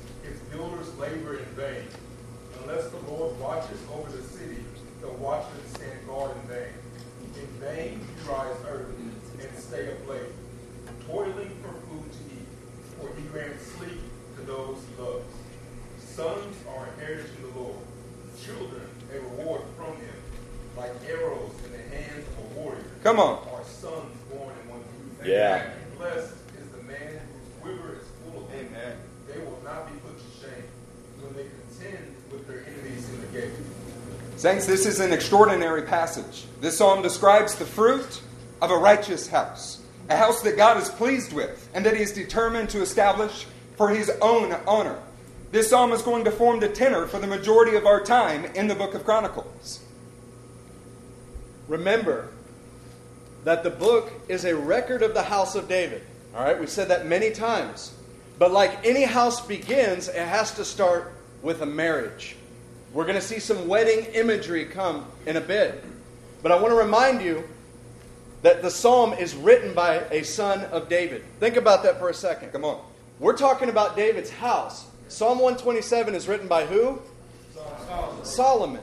labor in vain. Unless the Lord watches over the city, the watchmen stand guard in vain. In vain you rise early and stay up late, toiling for food to eat, for he grants sleep to those he loves. Sons are a heritage in the Lord, children a reward from him. Like arrows in the hands of a warrior Come on. are sons born in one youth. Yeah. Blessed is the man whose quiver is full of them. Amen. They will not be put to shame when they contend with their enemies in the gate. Saints, this is an extraordinary passage. This psalm describes the fruit of a righteous house, a house that God is pleased with and that He is determined to establish for His own honor. This psalm is going to form the tenor for the majority of our time in the book of Chronicles. Remember that the book is a record of the house of David. All right, we've said that many times. But like any house begins, it has to start with a marriage. We're going to see some wedding imagery come in a bit. But I want to remind you that the psalm is written by a son of David. Think about that for a second. Come on. We're talking about David's house. Psalm 127 is written by who? Solomon.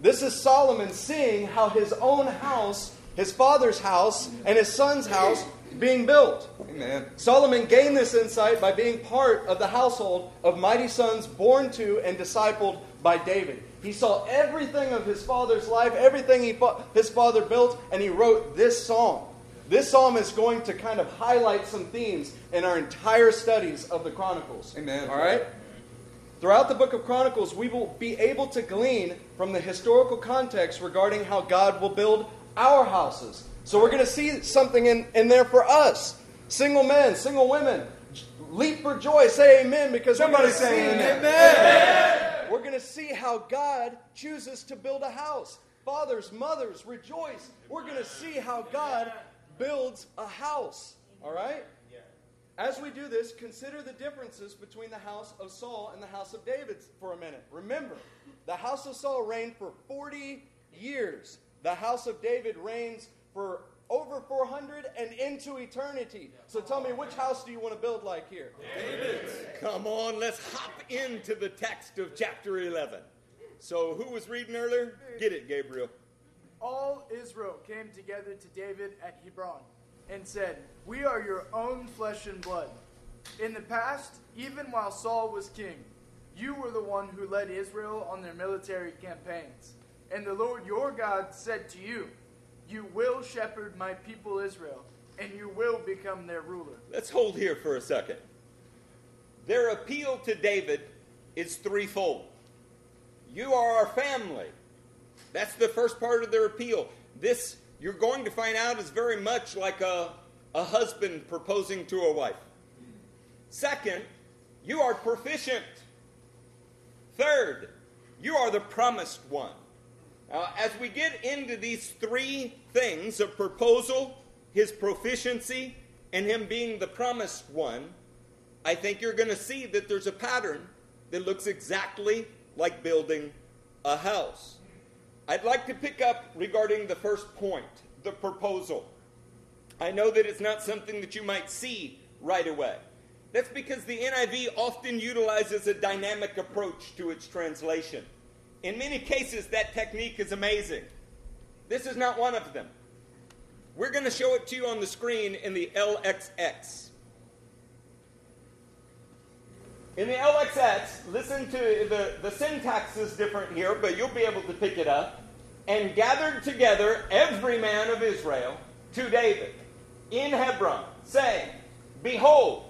This is Solomon seeing how his own house, his father's house, and his son's house being built. Amen. Solomon gained this insight by being part of the household of mighty sons born to and discipled by David. He saw everything of his father's life, everything he his father built, and he wrote this psalm. This psalm is going to kind of highlight some themes in our entire studies of the Chronicles. Amen. All right? Throughout the book of Chronicles, we will be able to glean from the historical context regarding how God will build our houses. So we're going to see something in, in there for us. Single men, single women, leap for joy, say amen because Somebody say see- amen. We're going to see how God chooses to build a house. Fathers, mothers, rejoice. We're going to see how God builds a house. All right? As we do this, consider the differences between the house of Saul and the house of David for a minute. Remember, the house of Saul reigned for 40 years. The house of David reigns for over 400 and into eternity. So tell me, which house do you want to build like here? Come on, let's hop into the text of chapter 11. So, who was reading earlier? Get it, Gabriel. All Israel came together to David at Hebron and said, We are your own flesh and blood. In the past, even while Saul was king, you were the one who led Israel on their military campaigns. And the Lord your God said to you, You will shepherd my people Israel, and you will become their ruler. Let's hold here for a second. Their appeal to David is threefold. You are our family. That's the first part of their appeal. This, you're going to find out, is very much like a, a husband proposing to a wife. Second, you are proficient. Third, you are the promised one. Now, as we get into these three things of proposal, his proficiency, and him being the promised one, I think you're going to see that there's a pattern that looks exactly like building a house. I'd like to pick up regarding the first point the proposal. I know that it's not something that you might see right away. That's because the NIV often utilizes a dynamic approach to its translation. In many cases, that technique is amazing. This is not one of them. We're going to show it to you on the screen in the LXX. In the LXX, listen to the, the syntax is different here, but you'll be able to pick it up. And gathered together every man of Israel to David in Hebron, saying, Behold,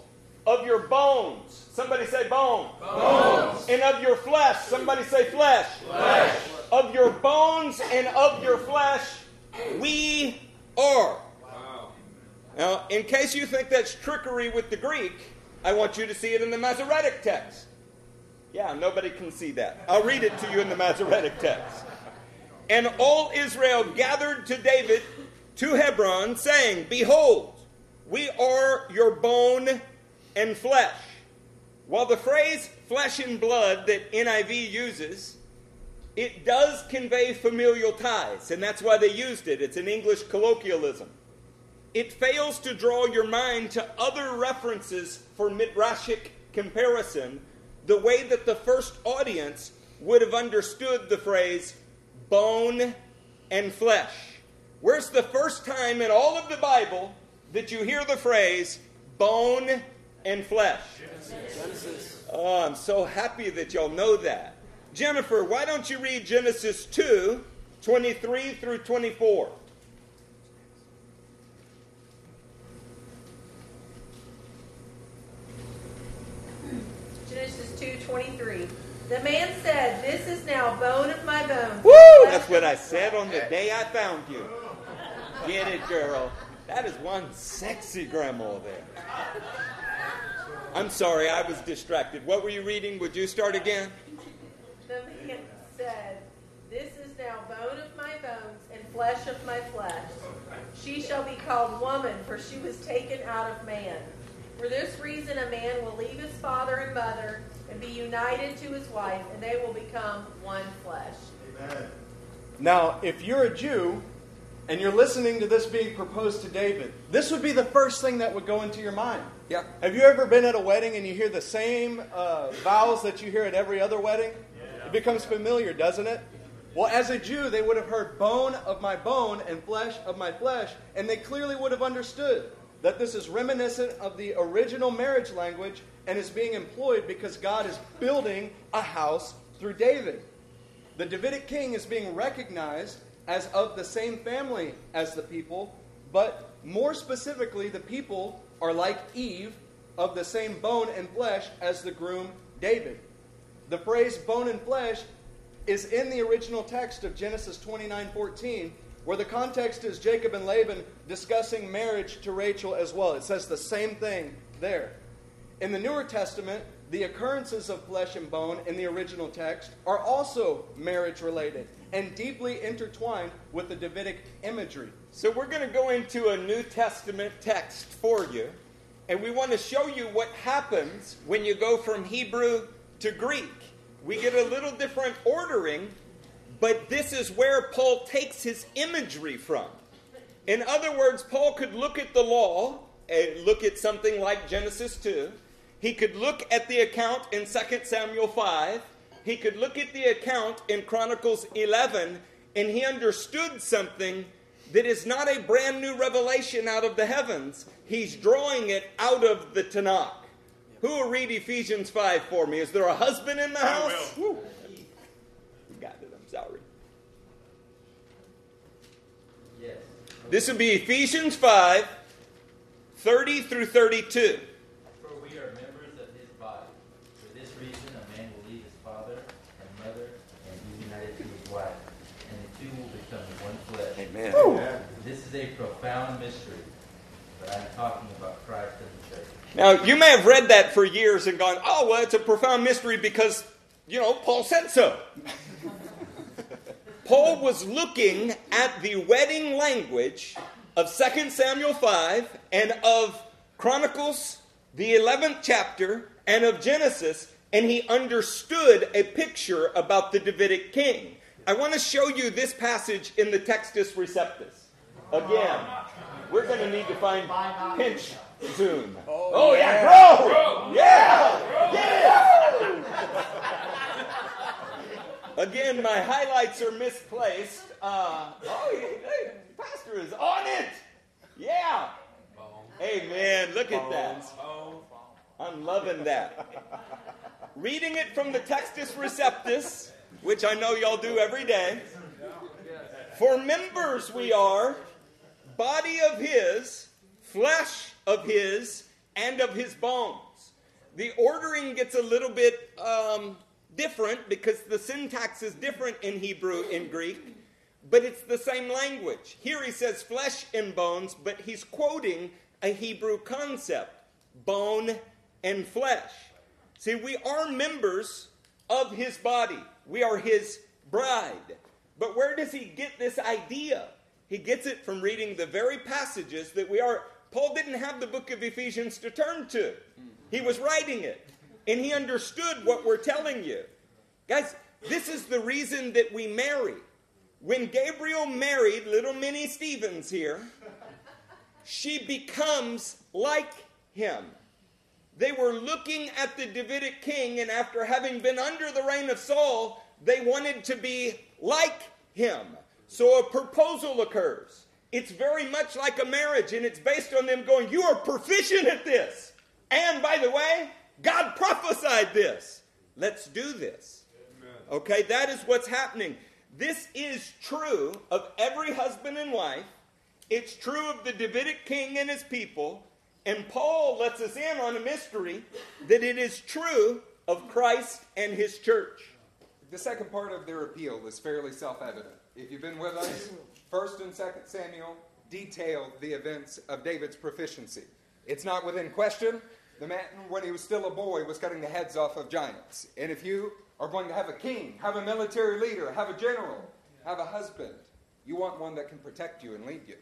of your bones, somebody say bones. Bones. And of your flesh, somebody say flesh. Flesh. Of your bones and of your flesh, we are. Wow. Now, in case you think that's trickery with the Greek, I want you to see it in the Masoretic text. Yeah, nobody can see that. I'll read it to you in the Masoretic text. And all Israel gathered to David to Hebron, saying, Behold, we are your bone and flesh. While the phrase flesh and blood that NIV uses, it does convey familial ties, and that's why they used it. It's an English colloquialism. It fails to draw your mind to other references for midrashic comparison, the way that the first audience would have understood the phrase bone and flesh. Where's the first time in all of the Bible that you hear the phrase bone and flesh? Genesis. Oh, I'm so happy that y'all know that. Jennifer, why don't you read Genesis 2 23 through 24? Genesis 2:23. The man said, "This is now bone of my bones." Woo! That's what I said on the day I found you. Get it, girl. That is one sexy grandma there. I'm sorry, I was distracted. What were you reading? Would you start again? The man said, "This is now bone of my bones and flesh of my flesh. She shall be called woman, for she was taken out of man. For this reason, a man will leave his father and mother and be united to his wife, and they will become one flesh." Amen. Now, if you're a Jew and you're listening to this being proposed to David, this would be the first thing that would go into your mind. Yeah. Have you ever been at a wedding and you hear the same uh, vows that you hear at every other wedding? It becomes familiar, doesn't it? Well, as a Jew, they would have heard bone of my bone and flesh of my flesh, and they clearly would have understood that this is reminiscent of the original marriage language and is being employed because God is building a house through David. The Davidic king is being recognized as of the same family as the people, but more specifically, the people are like Eve, of the same bone and flesh as the groom David. The phrase bone and flesh is in the original text of Genesis 29 14, where the context is Jacob and Laban discussing marriage to Rachel as well. It says the same thing there. In the Newer Testament, the occurrences of flesh and bone in the original text are also marriage related and deeply intertwined with the Davidic imagery. So, we're going to go into a New Testament text for you, and we want to show you what happens when you go from Hebrew to Greek. We get a little different ordering, but this is where Paul takes his imagery from. In other words, Paul could look at the law, eh, look at something like Genesis 2. He could look at the account in 2 Samuel 5. He could look at the account in Chronicles 11, and he understood something that is not a brand new revelation out of the heavens. He's drawing it out of the Tanakh. Who will read Ephesians 5 for me? Is there a husband in the house? I will. Got it, I'm sorry. Yes. This would be Ephesians 5 30 through 32. For we are members of his body. For this reason, a man will leave his father and mother and be united to his wife, and the two will become one flesh. Amen. Amen. This is a profound mystery, but I'm talking about Christ and the church. Now, you may have read that for years and gone, oh, well, it's a profound mystery because, you know, Paul said so. *laughs* Paul was looking at the wedding language of 2 Samuel 5 and of Chronicles, the 11th chapter, and of Genesis, and he understood a picture about the Davidic king. I want to show you this passage in the Textus Receptus. Again, we're going to need to find pinch soon. Oh, yeah, grow! Yeah! Yeah! Again, my highlights are misplaced. Uh, oh, hey, hey, Pastor is on it. Yeah. Amen. Look at that. I'm loving that. Reading it from the Textus Receptus, which I know y'all do every day. For members we are, body of his, flesh of his, and of his bones. The ordering gets a little bit um, different because the syntax is different in Hebrew and Greek, but it's the same language. Here he says flesh and bones, but he's quoting a Hebrew concept bone and flesh. See, we are members of his body, we are his bride. But where does he get this idea? He gets it from reading the very passages that we are. Paul didn't have the book of Ephesians to turn to, he was writing it, and he understood what we're telling you. Guys, this is the reason that we marry. When Gabriel married little Minnie Stevens here, she becomes like him. They were looking at the Davidic king, and after having been under the reign of Saul, they wanted to be like him. So a proposal occurs. It's very much like a marriage, and it's based on them going, You are proficient at this. And by the way, God prophesied this. Let's do this. Okay, that is what's happening. This is true of every husband and wife. It's true of the Davidic king and his people. And Paul lets us in on a mystery that it is true of Christ and his church. The second part of their appeal is fairly self evident. If you've been with us, 1st and 2nd Samuel detail the events of David's proficiency. It's not within question. The man, when he was still a boy, was cutting the heads off of giants. And if you are going to have a king, have a military leader, have a general, have a husband, you want one that can protect you and lead you.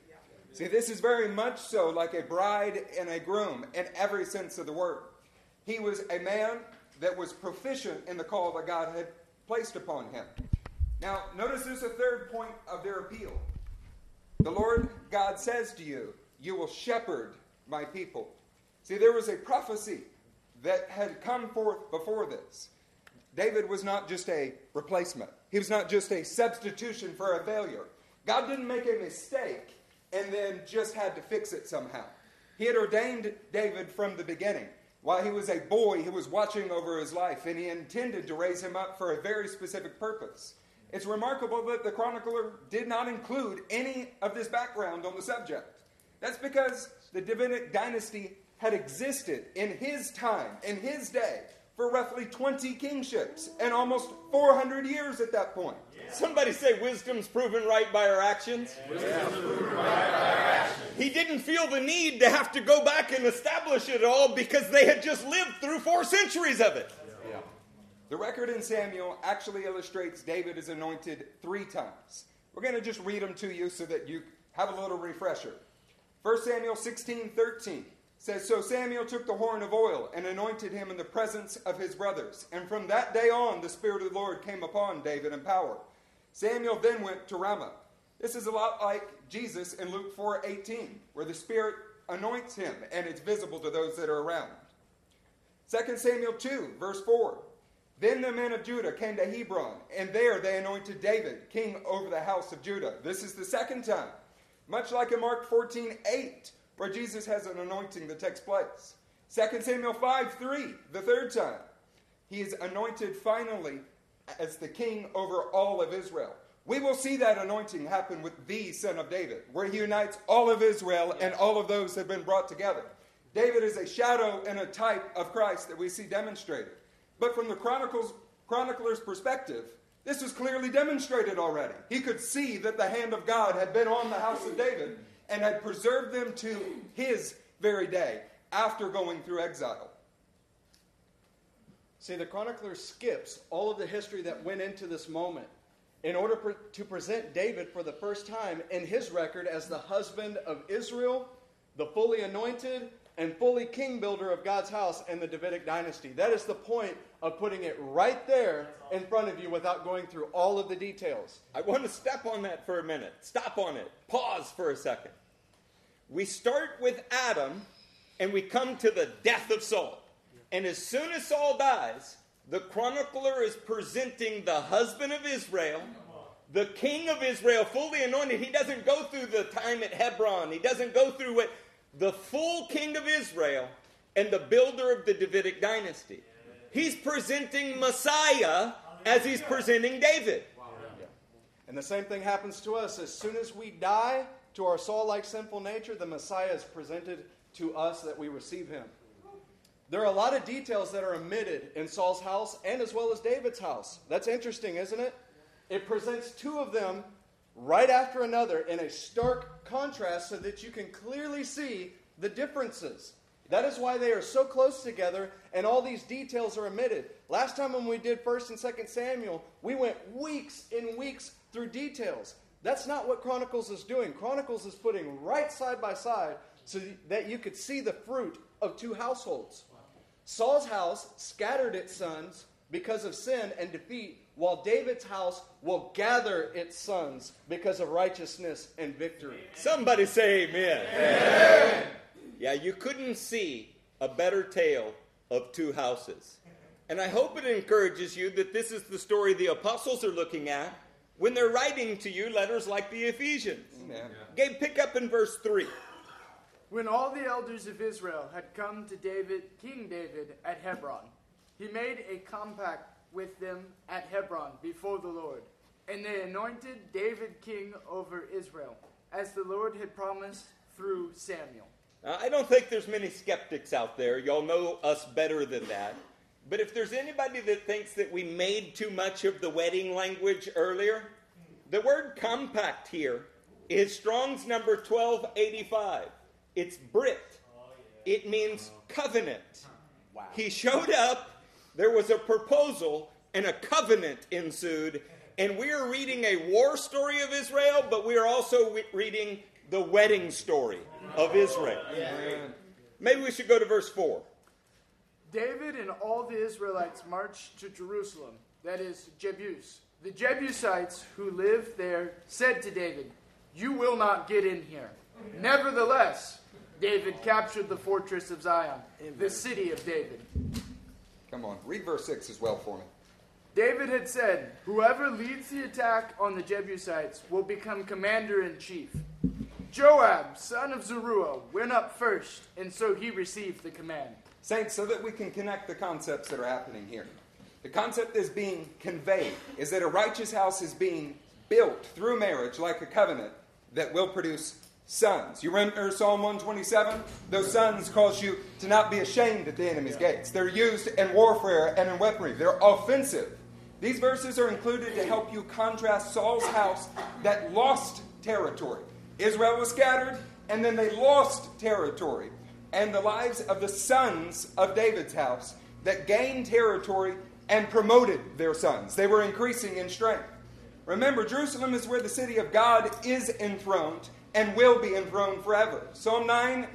See, this is very much so like a bride and a groom in every sense of the word. He was a man that was proficient in the call that God had placed upon him. Now, notice there's a third point of their appeal. The Lord God says to you, You will shepherd my people. See, there was a prophecy that had come forth before this. David was not just a replacement, he was not just a substitution for a failure. God didn't make a mistake and then just had to fix it somehow. He had ordained David from the beginning. While he was a boy, he was watching over his life, and he intended to raise him up for a very specific purpose. It's remarkable that the chronicler did not include any of this background on the subject. That's because the Davidic dynasty had existed in his time, in his day, for roughly 20 kingships and almost 400 years at that point. Somebody say wisdom's proven right by our actions. He didn't feel the need to have to go back and establish it all because they had just lived through four centuries of it. The record in Samuel actually illustrates David is anointed three times. We're going to just read them to you so that you have a little refresher. 1 Samuel 16 13 says, So Samuel took the horn of oil and anointed him in the presence of his brothers. And from that day on, the Spirit of the Lord came upon David in power. Samuel then went to Ramah. This is a lot like Jesus in Luke 4 18, where the Spirit anoints him and it's visible to those that are around. 2 Samuel 2, verse 4. Then the men of Judah came to Hebron, and there they anointed David king over the house of Judah. This is the second time. Much like in Mark 14, 8, where Jesus has an anointing that takes place. 2 Samuel 5 3, the third time. He is anointed finally as the king over all of Israel. We will see that anointing happen with the son of David, where he unites all of Israel and all of those have been brought together. David is a shadow and a type of Christ that we see demonstrated. But from the chronicler's perspective, this was clearly demonstrated already. He could see that the hand of God had been on the house of David and had preserved them to his very day after going through exile. See, the chronicler skips all of the history that went into this moment in order per- to present David for the first time in his record as the husband of Israel, the fully anointed and fully king builder of God's house and the Davidic dynasty. That is the point of putting it right there in front of you without going through all of the details. I want to step on that for a minute. Stop on it. Pause for a second. We start with Adam and we come to the death of Saul. And as soon as Saul dies, the chronicler is presenting the husband of Israel, the king of Israel, fully anointed. He doesn't go through the time at Hebron, he doesn't go through what the full king of Israel and the builder of the Davidic dynasty. He's presenting Messiah as he's presenting David. And the same thing happens to us. As soon as we die to our Saul like sinful nature, the Messiah is presented to us that we receive him. There are a lot of details that are omitted in Saul's house and as well as David's house. That's interesting, isn't it? It presents two of them right after another in a stark contrast so that you can clearly see the differences. That is why they are so close together and all these details are omitted. Last time when we did 1st and 2nd Samuel, we went weeks and weeks through details. That's not what Chronicles is doing. Chronicles is putting right side by side so that you could see the fruit of two households. Saul's house scattered its sons because of sin and defeat, while David's house will gather its sons because of righteousness and victory. Somebody say amen. amen. Yeah, you couldn't see a better tale of two houses. And I hope it encourages you that this is the story the apostles are looking at when they're writing to you letters like the Ephesians. Amen. Gabe, pick up in verse 3. When all the elders of Israel had come to David, King David, at Hebron, he made a compact with them at Hebron before the Lord. And they anointed David king over Israel, as the Lord had promised through Samuel. Now, I don't think there's many skeptics out there. Y'all know us better than that. But if there's anybody that thinks that we made too much of the wedding language earlier, the word compact here is Strong's number 1285. It's Brit. It means covenant. Wow. He showed up there was a proposal and a covenant ensued. And we are reading a war story of Israel, but we are also reading the wedding story of Israel. Maybe we should go to verse 4. David and all the Israelites marched to Jerusalem, that is, Jebus. The Jebusites who lived there said to David, You will not get in here. Nevertheless, David captured the fortress of Zion, the city of David. Come on, read verse 6 as well for me. David had said, Whoever leads the attack on the Jebusites will become commander in chief. Joab, son of Zeruiah, went up first, and so he received the command. Saints, so that we can connect the concepts that are happening here. The concept is being conveyed is that a righteous house is being built through marriage like a covenant that will produce sons. You remember Psalm 127? Those sons cause you to not be ashamed at the enemy's yeah. gates. They're used in warfare and in weaponry. They're offensive. These verses are included to help you contrast Saul's house that lost territory. Israel was scattered, and then they lost territory. And the lives of the sons of David's house that gained territory and promoted their sons. They were increasing in strength. Remember, Jerusalem is where the city of God is enthroned, and will be enthroned forever. Psalm 9,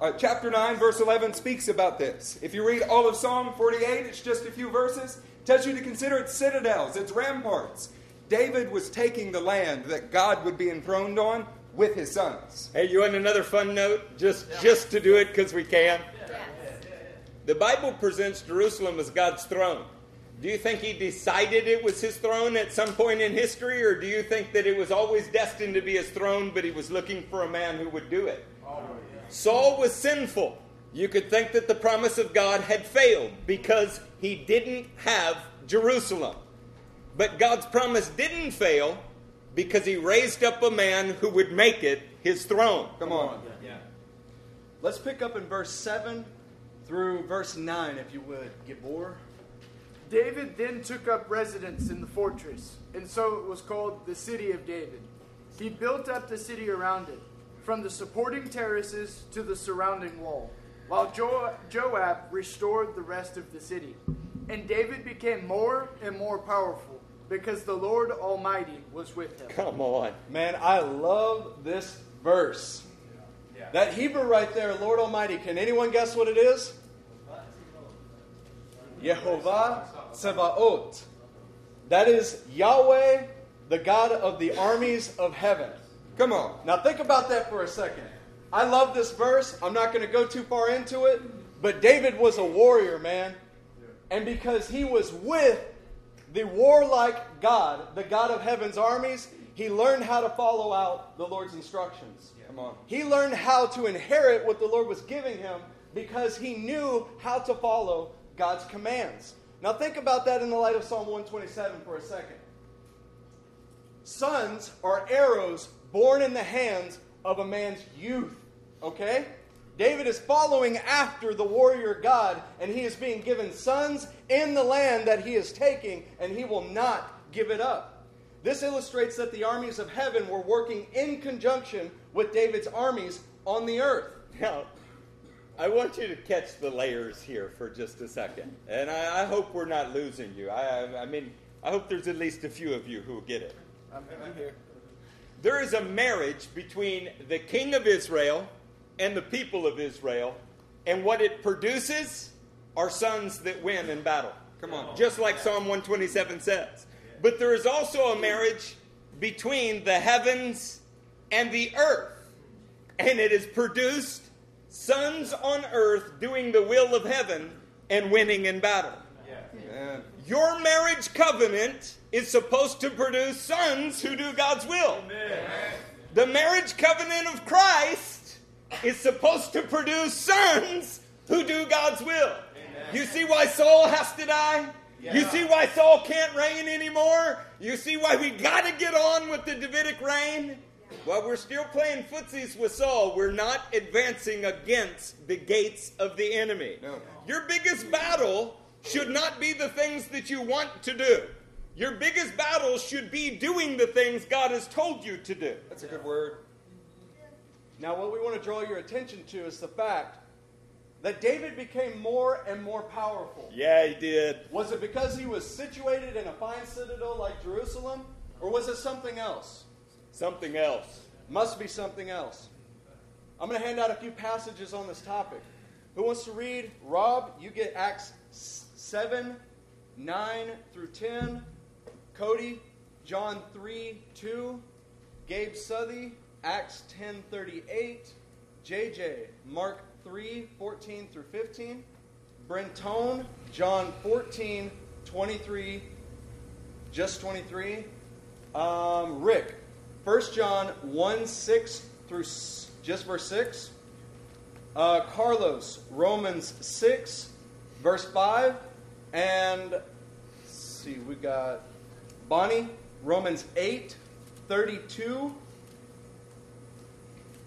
uh, chapter 9, verse 11 speaks about this. If you read all of Psalm 48, it's just a few verses, tells you to consider its citadels, its ramparts. David was taking the land that God would be enthroned on with his sons. Hey, you want another fun note? Just, yeah. just to do it because we can? Yeah. The Bible presents Jerusalem as God's throne. Do you think he decided it was his throne at some point in history, or do you think that it was always destined to be his throne, but he was looking for a man who would do it? Saul was sinful. You could think that the promise of God had failed because he didn't have Jerusalem. But God's promise didn't fail because he raised up a man who would make it his throne. Come on. Yeah. Let's pick up in verse 7 through verse 9, if you would, Gibor. David then took up residence in the fortress, and so it was called the City of David. He built up the city around it, from the supporting terraces to the surrounding wall, while jo- Joab restored the rest of the city. And David became more and more powerful because the Lord Almighty was with him. Come on. Man, I love this verse. Yeah. That Hebrew right there, Lord Almighty, can anyone guess what it is? Yehovah Tsevaot. That is Yahweh, the God of the armies of heaven. Come on. Now think about that for a second. I love this verse. I'm not going to go too far into it, but David was a warrior, man. And because he was with the warlike God, the God of heaven's armies, he learned how to follow out the Lord's instructions. Come on. He learned how to inherit what the Lord was giving him because he knew how to follow God's commands. Now, think about that in the light of Psalm 127 for a second. Sons are arrows born in the hands of a man's youth. Okay? David is following after the warrior God, and he is being given sons in the land that he is taking, and he will not give it up. This illustrates that the armies of heaven were working in conjunction with David's armies on the earth. Now, I want you to catch the layers here for just a second. And I, I hope we're not losing you. I, I, I mean, I hope there's at least a few of you who get it. I'm, I'm here. There is a marriage between the king of Israel and the people of Israel, and what it produces are sons that win in battle. Come on. Just like Psalm 127 says. But there is also a marriage between the heavens and the earth, and it is produced sons on earth doing the will of heaven and winning in battle. Amen. Your marriage covenant is supposed to produce sons who do God's will. The marriage covenant of Christ is supposed to produce sons who do God's will. You see why Saul has to die? You see why Saul can't reign anymore? You see why we got to get on with the Davidic reign? While we're still playing footsies with Saul, we're not advancing against the gates of the enemy. No. Your biggest battle should not be the things that you want to do. Your biggest battle should be doing the things God has told you to do. That's a good word. Now, what we want to draw your attention to is the fact that David became more and more powerful. Yeah, he did. Was it because he was situated in a fine citadel like Jerusalem, or was it something else? Something else. Must be something else. I'm going to hand out a few passages on this topic. Who wants to read? Rob, you get Acts 7, 9 through 10. Cody, John 3, 2. Gabe Southey, Acts 10, 38. JJ, Mark 3, 14 through 15. Brentone, John 14, 23, just 23. Um, Rick, 1 John 1, 6 through just verse 6. Uh, Carlos, Romans 6, verse 5. And see, we got Bonnie, Romans 8, 32.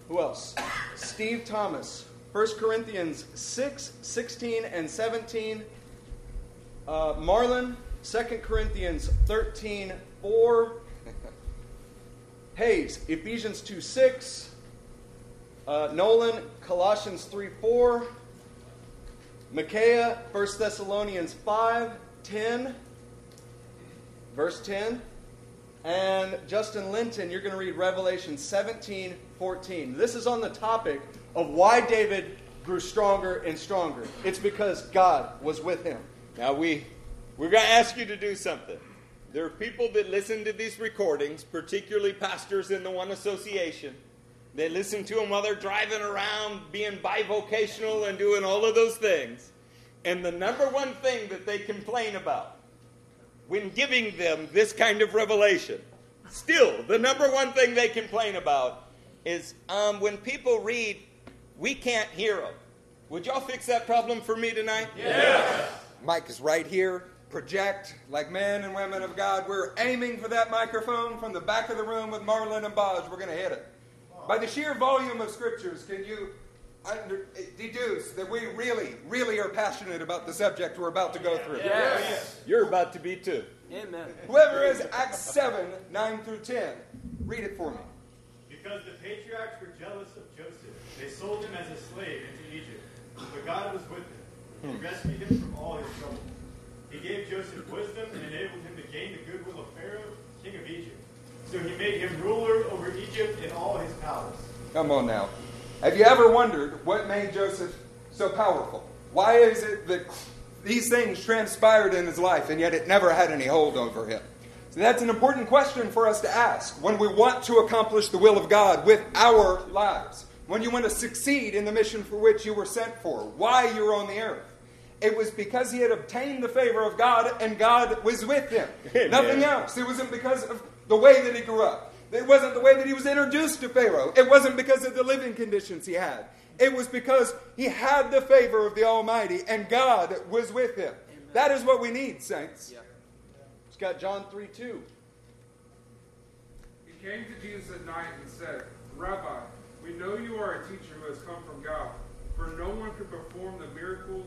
Who else? Steve Thomas, 1 Corinthians 6, 16 and 17. Uh, Marlon, 2 Corinthians 13, 4. Hayes, Ephesians 2, 6. Uh, Nolan, Colossians 3, 4. Micaiah, 1 Thessalonians 5, 10. Verse 10. And Justin Linton, you're going to read Revelation 17, 14. This is on the topic of why David grew stronger and stronger. It's because God was with him. Now we we're going to ask you to do something. There are people that listen to these recordings, particularly pastors in the One Association. They listen to them while they're driving around, being bivocational and doing all of those things. And the number one thing that they complain about when giving them this kind of revelation, still, the number one thing they complain about is um, when people read, we can't hear them. Would y'all fix that problem for me tonight? Yes. Mike is right here. Project like men and women of God. We're aiming for that microphone from the back of the room with Marlon and Bodge. We're going to hit it. By the sheer volume of scriptures, can you under, deduce that we really, really are passionate about the subject we're about to go through? Yes, You're about to be too. Amen. Whoever is Acts 7, 9 through 10, read it for me. Because the patriarchs were jealous of Joseph, they sold him as a slave into Egypt. But God was with him. He hmm. rescued him from all his trouble. He gave Joseph wisdom and enabled him to gain the goodwill of Pharaoh, king of Egypt. So he made him ruler over Egypt and all his palace. Come on now. Have you ever wondered what made Joseph so powerful? Why is it that these things transpired in his life and yet it never had any hold over him? So that's an important question for us to ask when we want to accomplish the will of God with our lives. When you want to succeed in the mission for which you were sent for, why you're on the earth. It was because he had obtained the favor of God and God was with him. Amen. Nothing else. It wasn't because of the way that he grew up. It wasn't the way that he was introduced to Pharaoh. It wasn't because of the living conditions he had. It was because he had the favor of the Almighty and God was with him. That is what we need, saints. It's got John 3, 2. He came to Jesus at night and said, Rabbi, we know you are a teacher who has come from God, for no one could perform the miracles,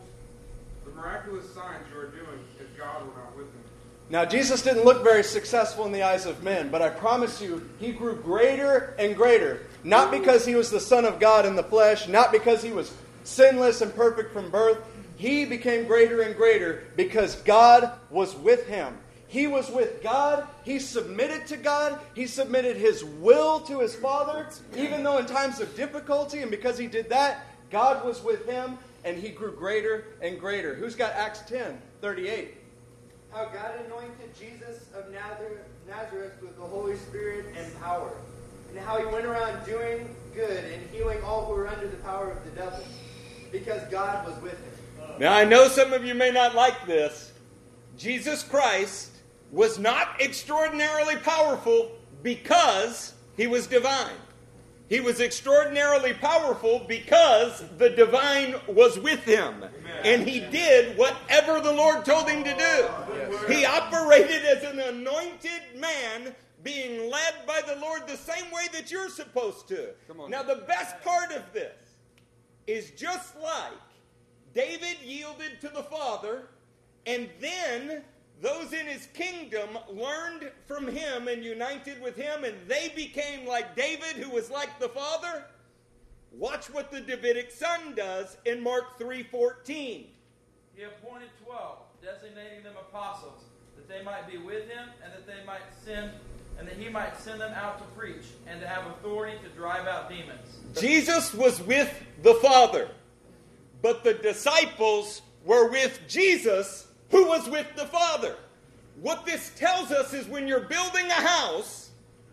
the miraculous signs you are doing, if God were not with him. Now, Jesus didn't look very successful in the eyes of men, but I promise you, he grew greater and greater. Not because he was the Son of God in the flesh, not because he was sinless and perfect from birth, he became greater and greater because God was with him. He was with God. He submitted to God. He submitted his will to his Father, even though in times of difficulty. And because he did that, God was with him and he grew greater and greater. Who's got Acts 10 38? How God anointed Jesus of Nazareth with the Holy Spirit and power, and how he went around doing good and healing all who were under the power of the devil, because God was with him. Now, I know some of you may not like this. Jesus Christ was not extraordinarily powerful because he was divine. He was extraordinarily powerful because the divine was with him. Amen. And he did whatever the Lord told him to do. Yes. He operated as an anointed man being led by the Lord the same way that you're supposed to. Now, the best part of this is just like David yielded to the Father, and then those in his kingdom learned from him and united with him, and they became like David, who was like the Father. Watch what the Davidic son does in Mark 3:14. He appointed twelve, designating them apostles, that they might be with him, and that they might send, and that he might send them out to preach, and to have authority to drive out demons. Jesus was with the Father but the disciples were with Jesus, who was with the Father. What this tells us is when you're building a house,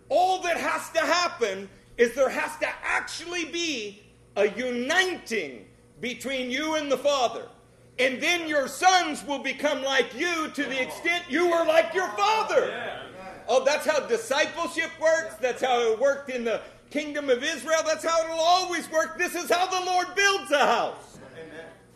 all that has to happen is there has to actually be a uniting between you and the Father. And then your sons will become like you to the extent you were like your father. Oh, that's how discipleship works. That's how it worked in the kingdom of Israel. That's how it'll always work. This is how the Lord builds a house.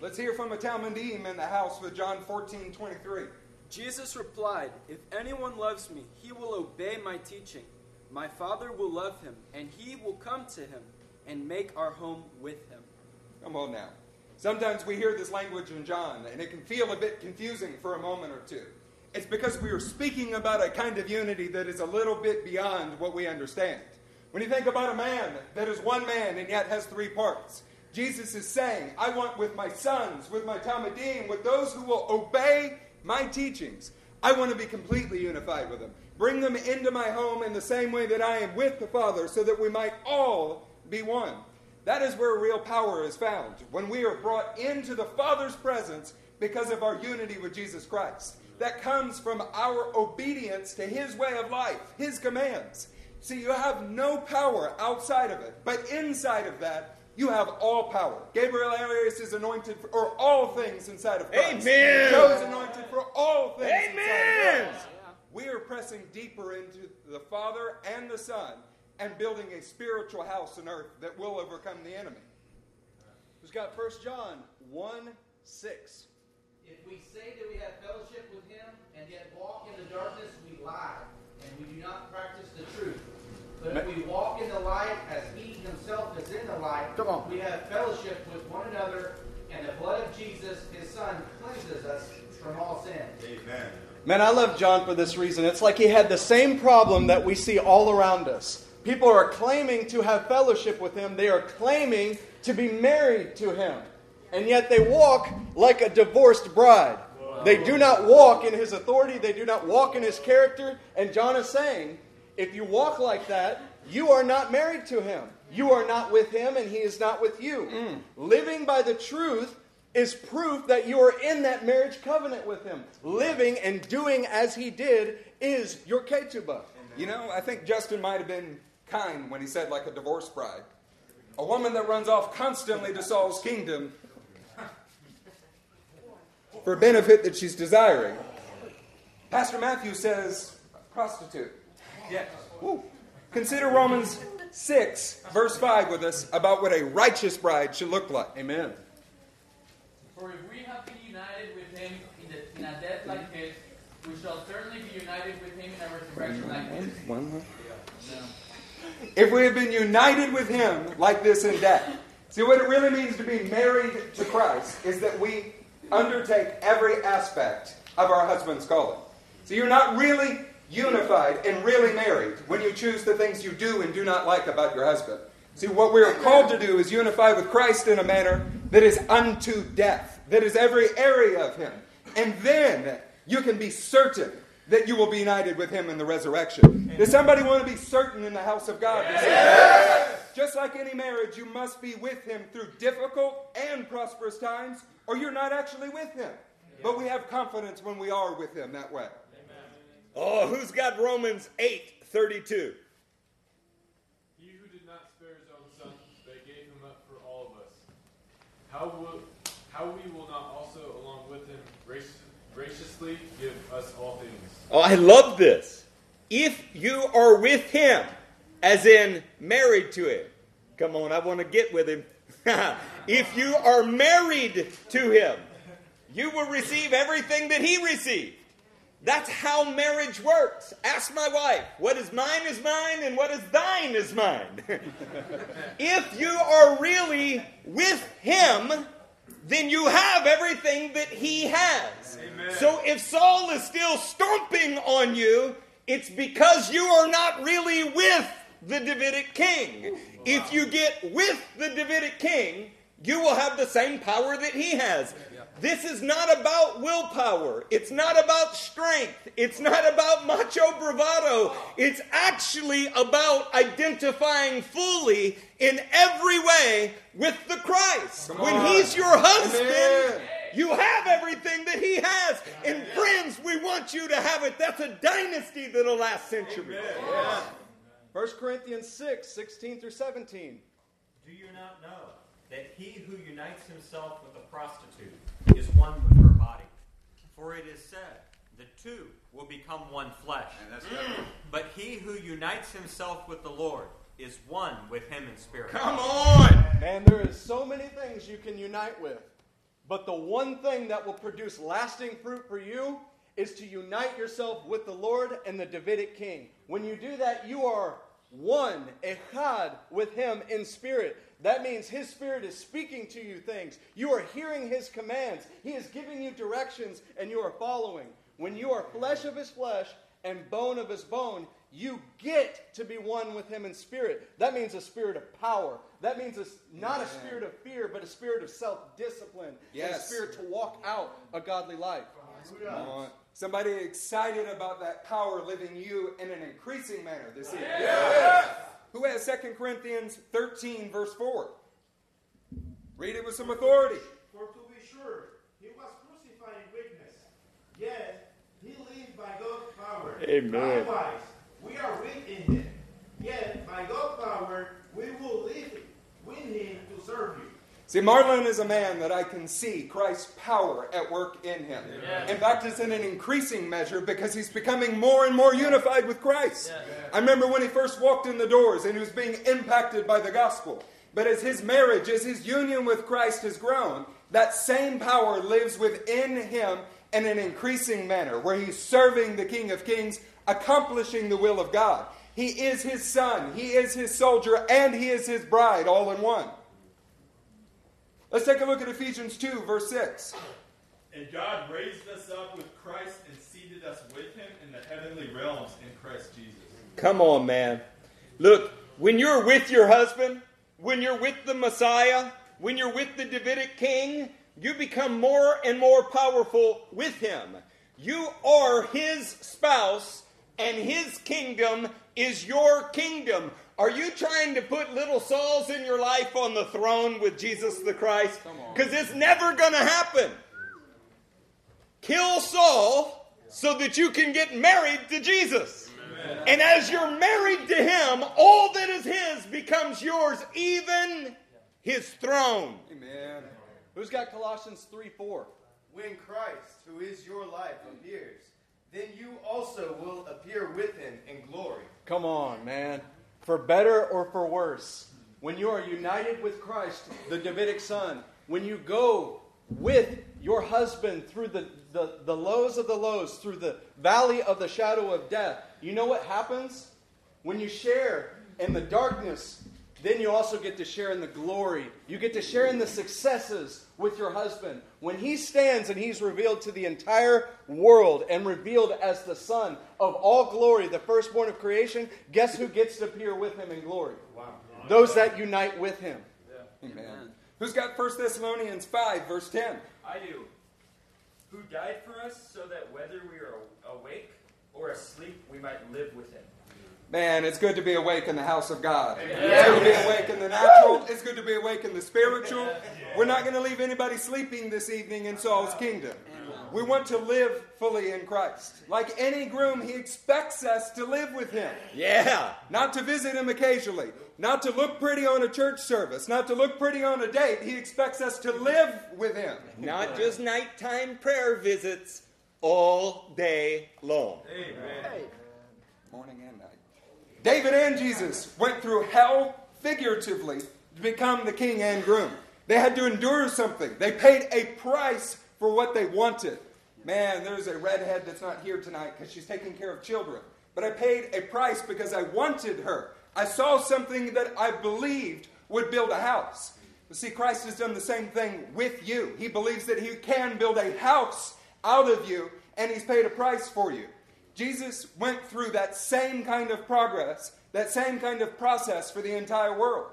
Let's hear from a Talmidim in the house with John 14 23. Jesus replied, If anyone loves me, he will obey my teaching. My Father will love him, and he will come to him and make our home with him. Come on now. Sometimes we hear this language in John, and it can feel a bit confusing for a moment or two. It's because we are speaking about a kind of unity that is a little bit beyond what we understand. When you think about a man that is one man and yet has three parts, Jesus is saying, I want with my sons, with my Talmidim, with those who will obey my teachings, I want to be completely unified with them. Bring them into my home in the same way that I am with the Father, so that we might all be one. That is where real power is found, when we are brought into the Father's presence because of our unity with Jesus Christ. That comes from our obedience to His way of life, His commands. See, you have no power outside of it, but inside of that, you have all power. Gabriel Arias is anointed for all things inside of Christ. Amen. Joe is anointed for all things Amen. We are pressing deeper into the Father and the Son and building a spiritual house on earth that will overcome the enemy. Who's got 1 John 1 6? If we say that we have fellowship with him and yet walk in the darkness, we lie, and we do not practice the truth. But if we walk in the light as he himself is in the light, Come on. we have fellowship with one another, and the blood of Jesus, his son, cleanses us from all sin. Amen. Man, I love John for this reason. It's like he had the same problem that we see all around us. People are claiming to have fellowship with him, they are claiming to be married to him, and yet they walk like a divorced bride. They do not walk in his authority, they do not walk in his character. And John is saying, if you walk like that, you are not married to him. You are not with him, and he is not with you. Mm. Living by the truth is proof that you are in that marriage covenant with him. Living and doing as he did is your ketubah. You know, I think Justin might have been kind when he said, like a divorced bride. A woman that runs off constantly to Saul's kingdom for benefit that she's desiring. Pastor Matthew says, prostitute. Yes. Woo. Consider Romans 6, verse 5 with us about what a righteous bride should look like. Amen. For if we have been united with him in, the, in a death like his, we shall certainly be united with him in a resurrection like his. One more. If we have been united with him like this in death. See, what it really means to be married to Christ is that we undertake every aspect of our husband's calling. So you're not really unified and really married when you choose the things you do and do not like about your husband. See, what we are called to do is unify with Christ in a manner that is unto death, that is every area of him. And then you can be certain that you will be united with him in the resurrection. Does somebody want to be certain in the house of God? Yes. Just like any marriage, you must be with him through difficult and prosperous times, or you're not actually with him. But we have confidence when we are with him that way. Oh, who's got Romans 8 32? He who did not spare his own son, but gave him up for all of us, how will how we will not also, along with him, gracious, graciously give us all things? Oh, I love this. If you are with him, as in married to him, come on, I want to get with him. *laughs* if you are married to him, you will receive everything that he received. That's how marriage works. Ask my wife, what is mine is mine, and what is thine is mine. *laughs* if you are really with him, then you have everything that he has. Amen. So if Saul is still stomping on you, it's because you are not really with the Davidic king. If you get with the Davidic king, you will have the same power that he has. This is not about willpower. It's not about strength. It's not about macho bravado. It's actually about identifying fully in every way with the Christ. Come When on. he's your husband, Amen. you have everything that he has. And friends, we want you to have it. That's a dynasty that'll last centuries. 1 Corinthians 6, 16 through 17. Do you not know that he who unites himself with a prostitute is one with her body? For it is said, the two will become one flesh. Mm. But he who unites himself with the Lord is one with him in spirit. Come on! Man, there is so many things you can unite with. But the one thing that will produce lasting fruit for you is to unite yourself with the Lord and the Davidic king. When you do that, you are one, echad, with him in spirit. That means his spirit is speaking to you things. You are hearing his commands. He is giving you directions and you are following. When you are flesh of his flesh and bone of his bone, you get to be one with him in spirit. That means a spirit of power. That means it's not a spirit of fear, but a spirit of self discipline. And a spirit to walk out a godly life. Come. Somebody excited about that power living you in an increasing manner this evening. Who has 2 Corinthians 13, verse 4? Read it with some authority. For to be sure, he was crucified in weakness, yet he lived by God's power. Amen. Likewise, we are weak in him, yet by God's power we will live with him to serve you. See, Marlon is a man that I can see Christ's power at work in him. In fact, it's in an increasing measure because he's becoming more and more unified with Christ. I remember when he first walked in the doors and he was being impacted by the gospel. But as his marriage, as his union with Christ has grown, that same power lives within him in an increasing manner, where he's serving the King of Kings, accomplishing the will of God. He is his son, he is his soldier, and he is his bride all in one. Let's take a look at Ephesians 2, verse 6. And God raised us up with Christ and seated us with him in the heavenly realms in Christ Jesus. Come on, man. Look, when you're with your husband, when you're with the Messiah, when you're with the Davidic king, you become more and more powerful with him. You are his spouse, and his kingdom is your kingdom. Are you trying to put little Sauls in your life on the throne with Jesus the Christ? Because it's never going to happen. Kill Saul so that you can get married to Jesus. And as you're married to him, all that is his becomes yours, even his throne. Amen. Who's got Colossians 3 4? When Christ, who is your life, appears, then you also will appear with him in glory. Come on, man. For better or for worse, when you are united with Christ, the Davidic son, when you go with your husband through the, the, the lows of the lows, through the valley of the shadow of death, you know what happens? When you share in the darkness, then you also get to share in the glory. You get to share in the successes with your husband. When he stands and he's revealed to the entire world and revealed as the Son of all glory, the firstborn of creation, guess who gets to appear with him in glory? Wow. Those that unite with him. Amen. Who's got 1 Thessalonians 5, verse 10? I do. Who died for us so that whether we are awake or asleep, we might live with him. Man, it's good to be awake in the house of God. Amen. It's good to be awake in the natural. It's good to be awake in the spiritual. We're not going to leave anybody sleeping this evening in Saul's kingdom. We want to live fully in Christ. Like any groom, he expects us to live with him. Yeah. Not to visit him occasionally. Not to look pretty on a church service. Not to look pretty on a date. He expects us to live with him. Not just nighttime prayer visits all day long. Amen. Morning and night. David and Jesus went through hell figuratively to become the king and groom. They had to endure something. They paid a price for what they wanted. Man, there's a redhead that's not here tonight because she's taking care of children. But I paid a price because I wanted her. I saw something that I believed would build a house. But see, Christ has done the same thing with you. He believes that He can build a house out of you, and He's paid a price for you. Jesus went through that same kind of progress, that same kind of process for the entire world.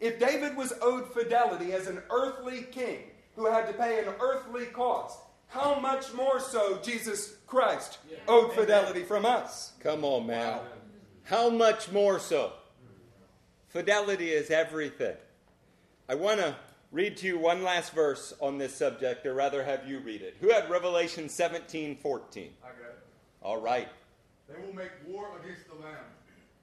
If David was owed fidelity as an earthly king who had to pay an earthly cost, how much more so Jesus Christ owed fidelity from us? Come on, man. How much more so? Fidelity is everything. I want to read to you one last verse on this subject, or rather have you read it. Who had Revelation 17 14? I got it. All right. They will make war against the Lamb,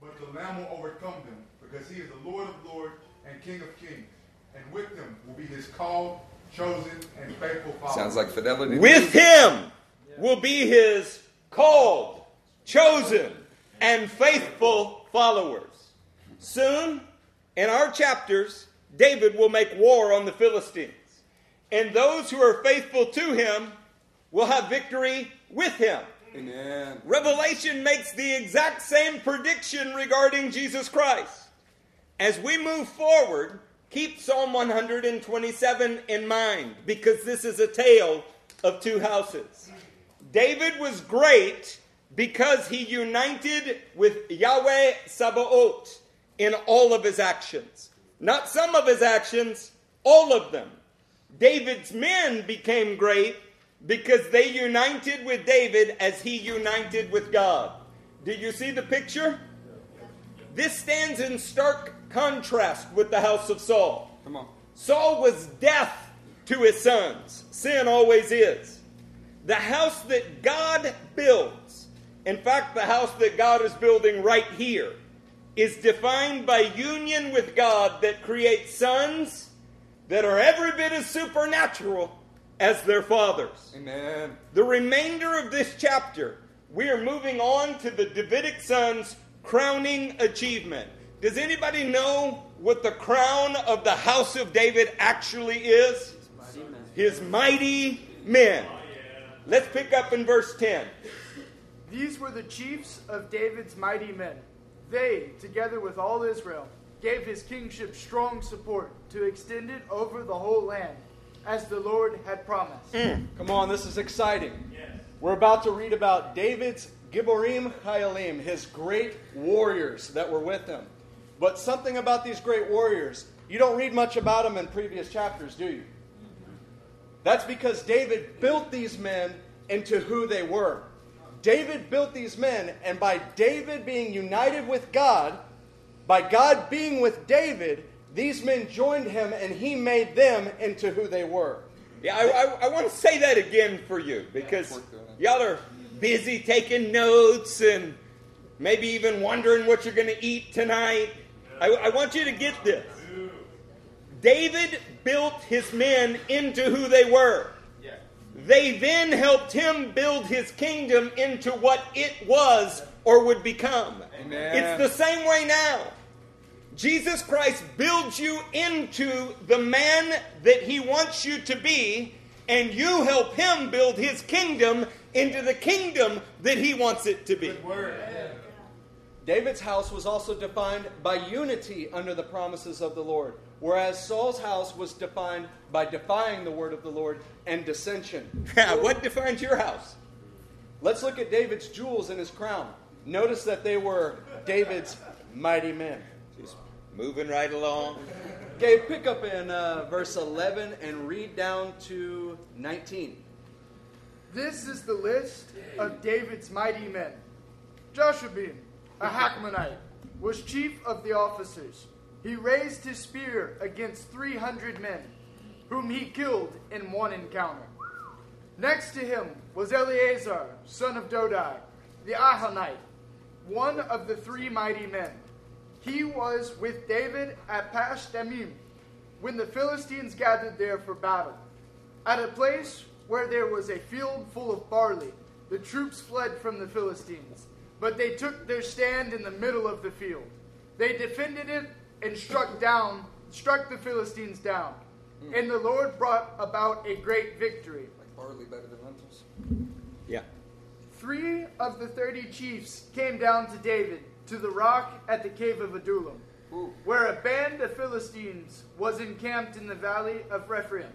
but the Lamb will overcome them, because he is the Lord of lords and King of kings. And with them will be his called, chosen, and faithful followers. Sounds like fidelity. With him will be his called, chosen, and faithful followers. Soon, in our chapters, David will make war on the Philistines. And those who are faithful to him will have victory with him. Amen. Revelation makes the exact same prediction regarding Jesus Christ. As we move forward, keep Psalm 127 in mind because this is a tale of two houses. David was great because he united with Yahweh Sabaoth in all of his actions. Not some of his actions, all of them. David's men became great because they united with David as he united with God. Do you see the picture? This stands in stark contrast with the house of Saul. Come on. Saul was death to his sons. Sin always is. The house that God builds, in fact, the house that God is building right here, is defined by union with God that creates sons that are every bit as supernatural as their fathers. Amen. The remainder of this chapter, we are moving on to the Davidic sons' crowning achievement. Does anybody know what the crown of the house of David actually is? His mighty men. Let's pick up in verse 10. These were the chiefs of David's mighty men. They, together with all Israel, gave his kingship strong support to extend it over the whole land, as the Lord had promised. Mm. Come on, this is exciting. We're about to read about David's Gibborim Chayalim, his great warriors that were with him. But something about these great warriors, you don't read much about them in previous chapters, do you? That's because David built these men into who they were. David built these men, and by David being united with God, by God being with David, these men joined him and he made them into who they were. Yeah, I, I, I want to say that again for you because y'all are busy taking notes and maybe even wondering what you're going to eat tonight. I, I want you to get this. David built his men into who they were. They then helped him build his kingdom into what it was or would become. Amen. It's the same way now. Jesus Christ builds you into the man that he wants you to be, and you help him build his kingdom into the kingdom that he wants it to be. David's house was also defined by unity under the promises of the Lord, whereas Saul's house was defined by defying the word of the Lord and dissension. *laughs* what defines your house? Let's look at David's jewels and his crown. Notice that they were David's mighty men. Just moving right along. Gabe, pick up in uh, verse 11 and read down to 19. This is the list of David's mighty men. Joshabin, a Hakmonite, was chief of the officers. He raised his spear against 300 men, whom he killed in one encounter. Next to him was Eleazar, son of Dodai, the Ahohite, one of the three mighty men. He was with David at Pas Dammim when the Philistines gathered there for battle. At a place where there was a field full of barley, the troops fled from the Philistines, but they took their stand in the middle of the field. They defended it and struck down, struck the Philistines down. Hmm. And the Lord brought about a great victory. Like barley better than lentils. Yeah. Three of the thirty chiefs came down to David to the rock at the cave of Adullam, where a band of Philistines was encamped in the valley of Rephaim.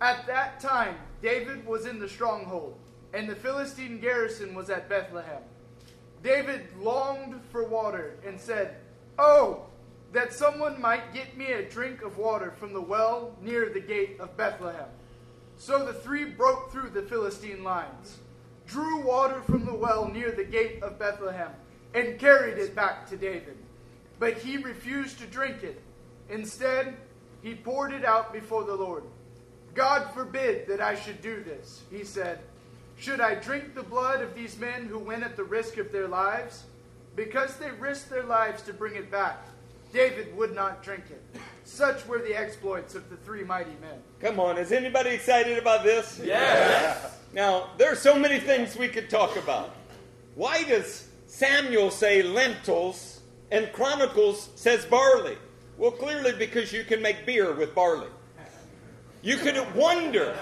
At that time, David was in the stronghold, and the Philistine garrison was at Bethlehem. David longed for water and said, Oh, that someone might get me a drink of water from the well near the gate of Bethlehem. So the three broke through the Philistine lines, drew water from the well near the gate of Bethlehem, and carried it back to David. But he refused to drink it. Instead, he poured it out before the Lord. God forbid that I should do this, he said. Should I drink the blood of these men who went at the risk of their lives? Because they risked their lives to bring it back, David would not drink it. Such were the exploits of the three mighty men. Come on, is anybody excited about this? Yes. Now, there are so many things we could talk about. Why does Samuel say lentils and Chronicles says barley? Well, clearly because you can make beer with barley. You could wonder,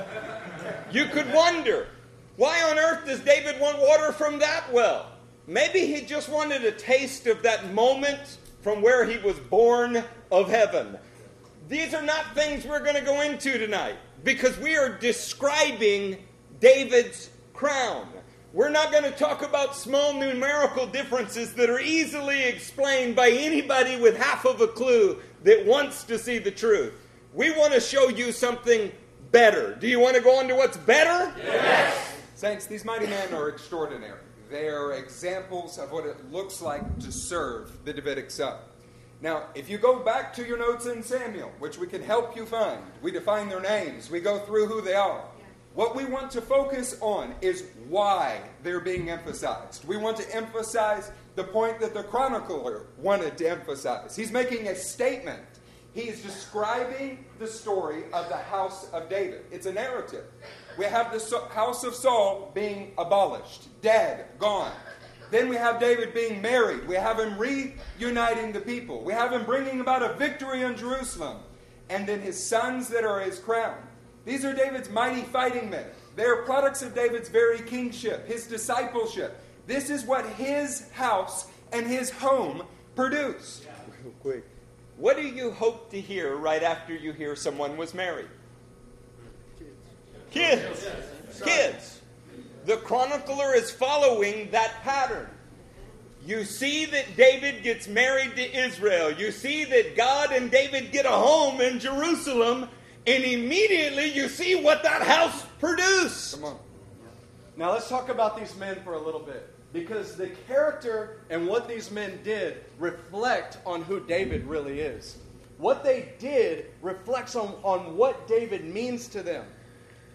you could wonder, why on earth does David want water from that well? Maybe he just wanted a taste of that moment from where he was born of heaven. These are not things we're going to go into tonight because we are describing David's crown. We're not going to talk about small numerical differences that are easily explained by anybody with half of a clue that wants to see the truth. We want to show you something better. Do you want to go on to what's better? Yes. Saints, these mighty men are extraordinary. They are examples of what it looks like to serve the Davidic son. Now, if you go back to your notes in Samuel, which we can help you find, we define their names, we go through who they are. What we want to focus on is why they're being emphasized. We want to emphasize the point that the chronicler wanted to emphasize. He's making a statement. He is describing the story of the house of David. It's a narrative. We have the house of Saul being abolished, dead, gone. Then we have David being married. We have him reuniting the people. We have him bringing about a victory in Jerusalem. And then his sons that are his crown. These are David's mighty fighting men. They are products of David's very kingship, his discipleship. This is what his house and his home produce. Real quick. What do you hope to hear right after you hear someone was married? Kids. Kids. The chronicler is following that pattern. You see that David gets married to Israel. You see that God and David get a home in Jerusalem. And immediately you see what that house produced. Come on. Now let's talk about these men for a little bit. Because the character and what these men did reflect on who David really is. What they did reflects on, on what David means to them.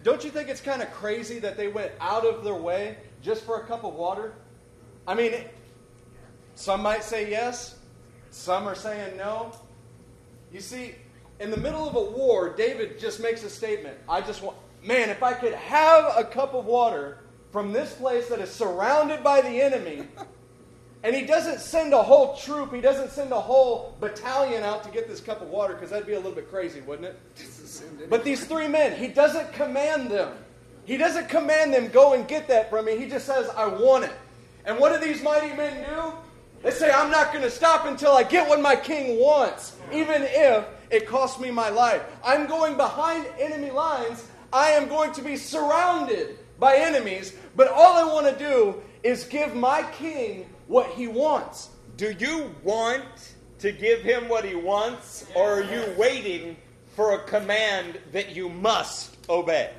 Don't you think it's kind of crazy that they went out of their way just for a cup of water? I mean, some might say yes, some are saying no. You see, in the middle of a war, David just makes a statement. I just want, man, if I could have a cup of water from this place that is surrounded by the enemy, *laughs* and he doesn't send a whole troop, he doesn't send a whole battalion out to get this cup of water, because that'd be a little bit crazy, wouldn't it? *laughs* But these three men, he doesn't command them. He doesn't command them, go and get that from me. He just says, I want it. And what do these mighty men do? They say, I'm not going to stop until I get what my king wants, even if it cost me my life. I'm going behind enemy lines. I am going to be surrounded by enemies, but all I want to do is give my king what he wants. Do you want to give him what he wants, or are you waiting for a command that you must obey?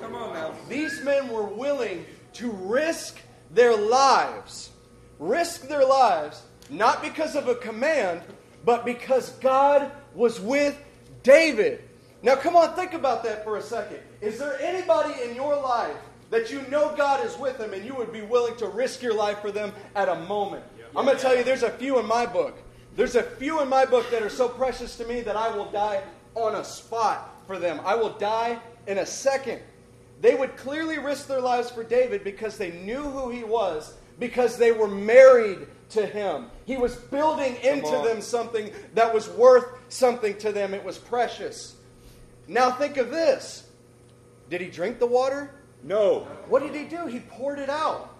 Come on now. These men were willing to risk their lives. Risk their lives, not because of a command, but because God was with David. Now, come on, think about that for a second. Is there anybody in your life that you know God is with them and you would be willing to risk your life for them at a moment? I'm going to tell you, there's a few in my book. There's a few in my book that are so precious to me that I will die on a spot for them. I will die in a second. They would clearly risk their lives for David because they knew who he was, because they were married to him. He was building into them something that was worth something to them. It was precious. Now think of this. Did he drink the water? No. What did he do? He poured it out.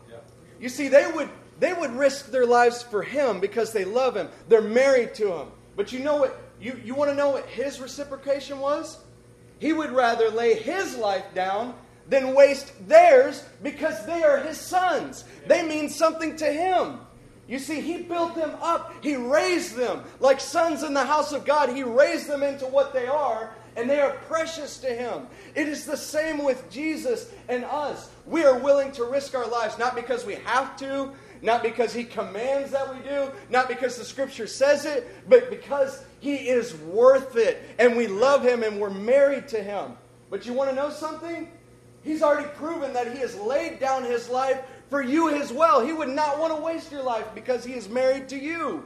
You see, they would they would risk their lives for him because they love him. They're married to him. But you know what? You, you want to know what his reciprocation was? He would rather lay his life down than waste theirs because they are his sons. They mean something to him. You see, he built them up, he raised them like sons in the house of God. He raised them into what they are, and they are precious to him. It is the same with Jesus and us. We are willing to risk our lives, not because we have to, not because he commands that we do, not because the scripture says it, but because he is worth it, and we love him and we're married to him. But you want to know something? He's already proven that he has laid down his life for you as well. He would not want to waste your life because he is married to you.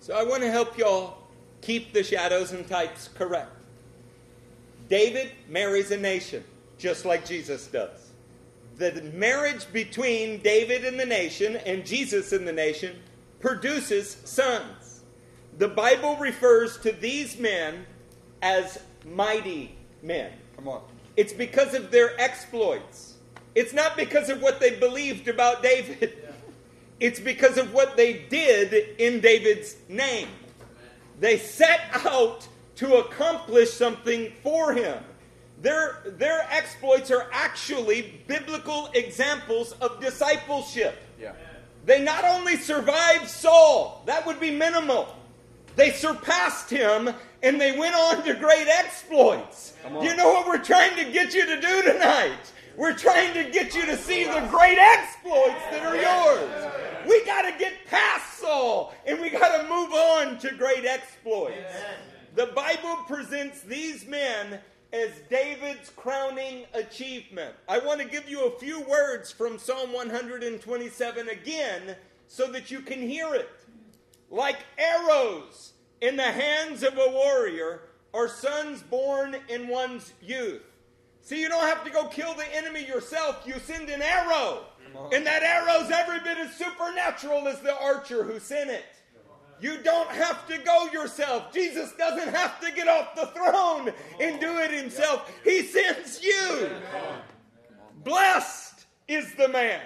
So I want to help y'all keep the shadows and types correct. David marries a nation, just like Jesus does. The marriage between David and the nation and Jesus and the nation produces sons. The Bible refers to these men as mighty men. Come on. It's because of their exploits. It's not because of what they believed about David. *laughs* It's because of what they did in David's name. They set out to accomplish something for him. Their, their exploits are actually biblical examples of discipleship. Yeah. They not only survived Saul, that would be minimal. They surpassed him and they went on to great exploits. You know what we're trying to get you to do tonight? We're trying to get you to see the great exploits that are yours. We got to get past Saul and we got to move on to great exploits. The Bible presents these men as David's crowning achievement. I want to give you a few words from Psalm 127 again so that you can hear it. Like arrows in the hands of a warrior are sons born in one's youth. See, you don't have to go kill the enemy yourself. You send an arrow. And that arrow's every bit as supernatural as the archer who sent it. You don't have to go yourself. Jesus doesn't have to get off the throne and do it himself. He sends you. Blessed is the man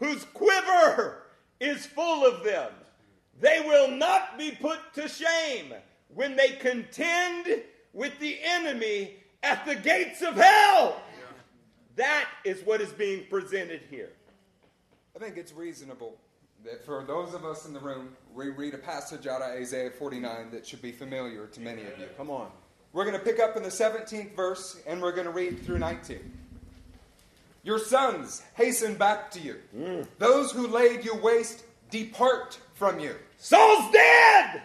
whose quiver is full of them. They will not be put to shame when they contend with the enemy at the gates of hell. That is what is being presented here. I think it's reasonable that for those of us in the room, we read a passage out of Isaiah 49 that should be familiar to many of you. Come on. We're going to pick up in the 17th verse and we're going to read through 19. Your sons hasten back to you. Hmm. Those who laid you waste depart from you. Saul's dead!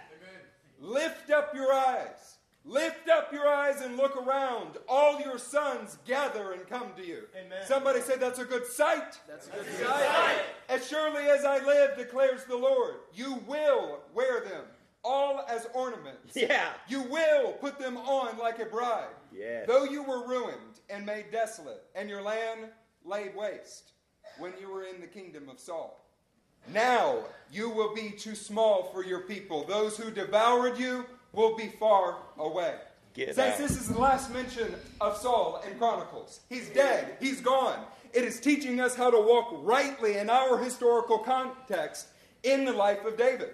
Lift up your eyes. Lift up your eyes and look around. All your sons gather and come to you. Amen. Somebody say that's a good sight. That's a good sight. As surely as I live, declares the Lord, you will wear them all as ornaments. Yeah. You will put them on like a bride. Yes. Though you were ruined and made desolate, and your land laid waste when you were in the kingdom of Saul. Now you will be too small for your people. Those who devoured you will be far away. Get Since out. this is the last mention of Saul in Chronicles, he's dead, he's gone. It is teaching us how to walk rightly in our historical context in the life of David.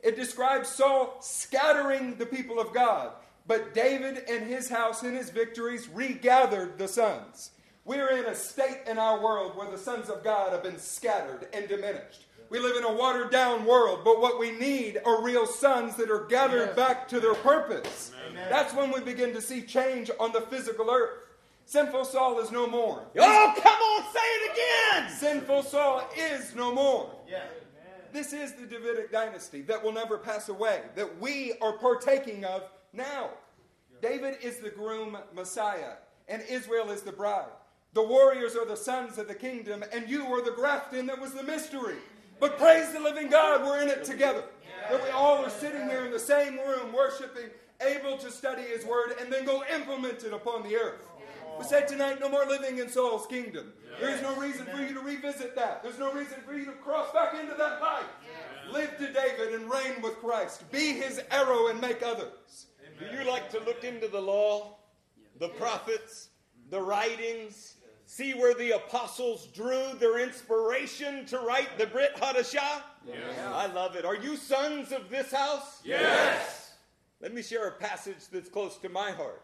It describes Saul scattering the people of God, but David and his house and his victories regathered the sons. We're in a state in our world where the sons of God have been scattered and diminished. We live in a watered down world, but what we need are real sons that are gathered Yes. back to their purpose. That's when we begin to see change on the physical earth. Sinful Saul is no more. Oh, come on, say it again. Sinful Saul is no more. Yeah. This is the Davidic dynasty that will never pass away, that we are partaking of now. David is the groom Messiah, and Israel is the bride. The warriors are the sons of the kingdom, and you are the grafting that was the mystery. But praise the living God, we're in it together. That we all are sitting here in the same room, worshiping, able to study His word, and then go implement it upon the earth. We said tonight, no more living in Saul's kingdom. There is no reason for you to revisit that. There's no reason for you to cross back into that life. Live to David and reign with Christ. Be his arrow and make others. Do you like to look into the law, the prophets, the writings, see where the apostles drew their inspiration to write the Brit Hadashah? I love it. Are you sons of this house? Yes. Let me share a passage that's close to my heart.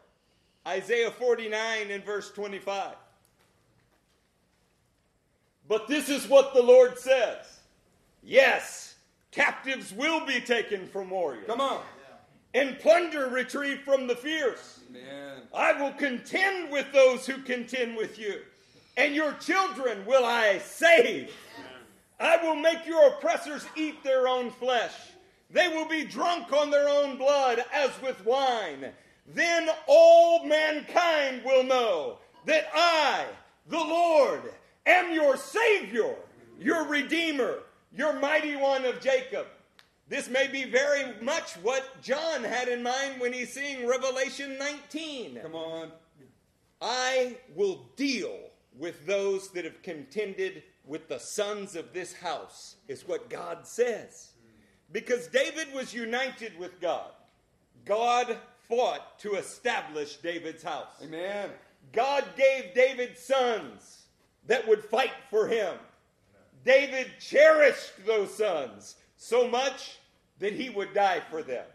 Isaiah 49 and verse 25. But this is what the Lord says. Yes, captives will be taken from warriors. Come on. And plunder retrieved from the fierce. Man. I will contend with those who contend with you, and your children will I save. I will make your oppressors eat their own flesh. They will be drunk on their own blood as with wine. Then all mankind will know that I, the Lord, am your Savior, your Redeemer, your mighty one of Jacob. This may be very much what John had in mind when he's seeing Revelation 19. Come on. I will deal with those that have contended with the sons of this house, is what God says. Because David was united with God. God fought to establish David's house. Amen. God gave David sons that would fight for him. David cherished those sons so much that he would die for them.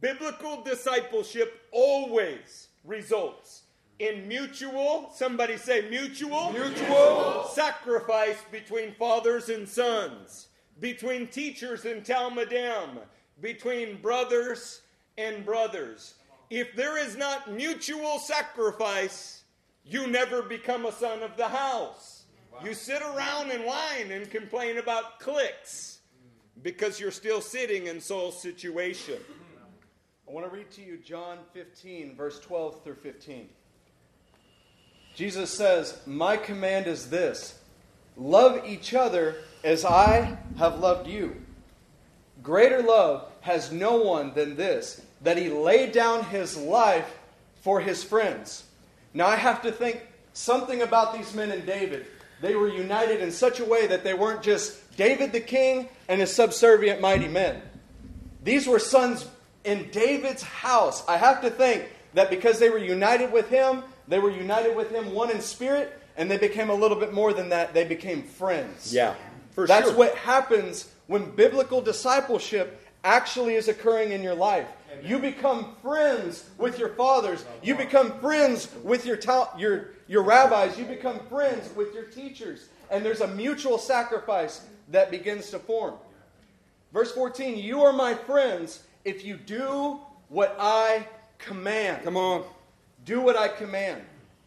Biblical discipleship always results in mutual, somebody say mutual, Mutual. sacrifice between fathers and sons, between teachers and talmidim, between brothers and brothers. If there is not mutual sacrifice, you never become a son of the house. You sit around and whine and complain about cliques because you're still sitting in Saul's situation. I want to read to you John 15, verse 12 through 15. Jesus says, My command is this love each other as I have loved you. Greater love has no one than this, that he laid down his life for his friends. Now I have to think something about these men and David. They were united in such a way that they weren't just David the king and his subservient mighty men. These were sons in David's house. I have to think that because they were united with him, they were united with him one in spirit, and they became a little bit more than that. They became friends. Yeah, for That's sure. what happens when biblical discipleship actually is occurring in your life. You become friends with your fathers. You become friends with your, ta- your, your rabbis. You become friends with your teachers. And there's a mutual sacrifice that begins to form. Verse 14 You are my friends if you do what I command. Come on. Do what I command.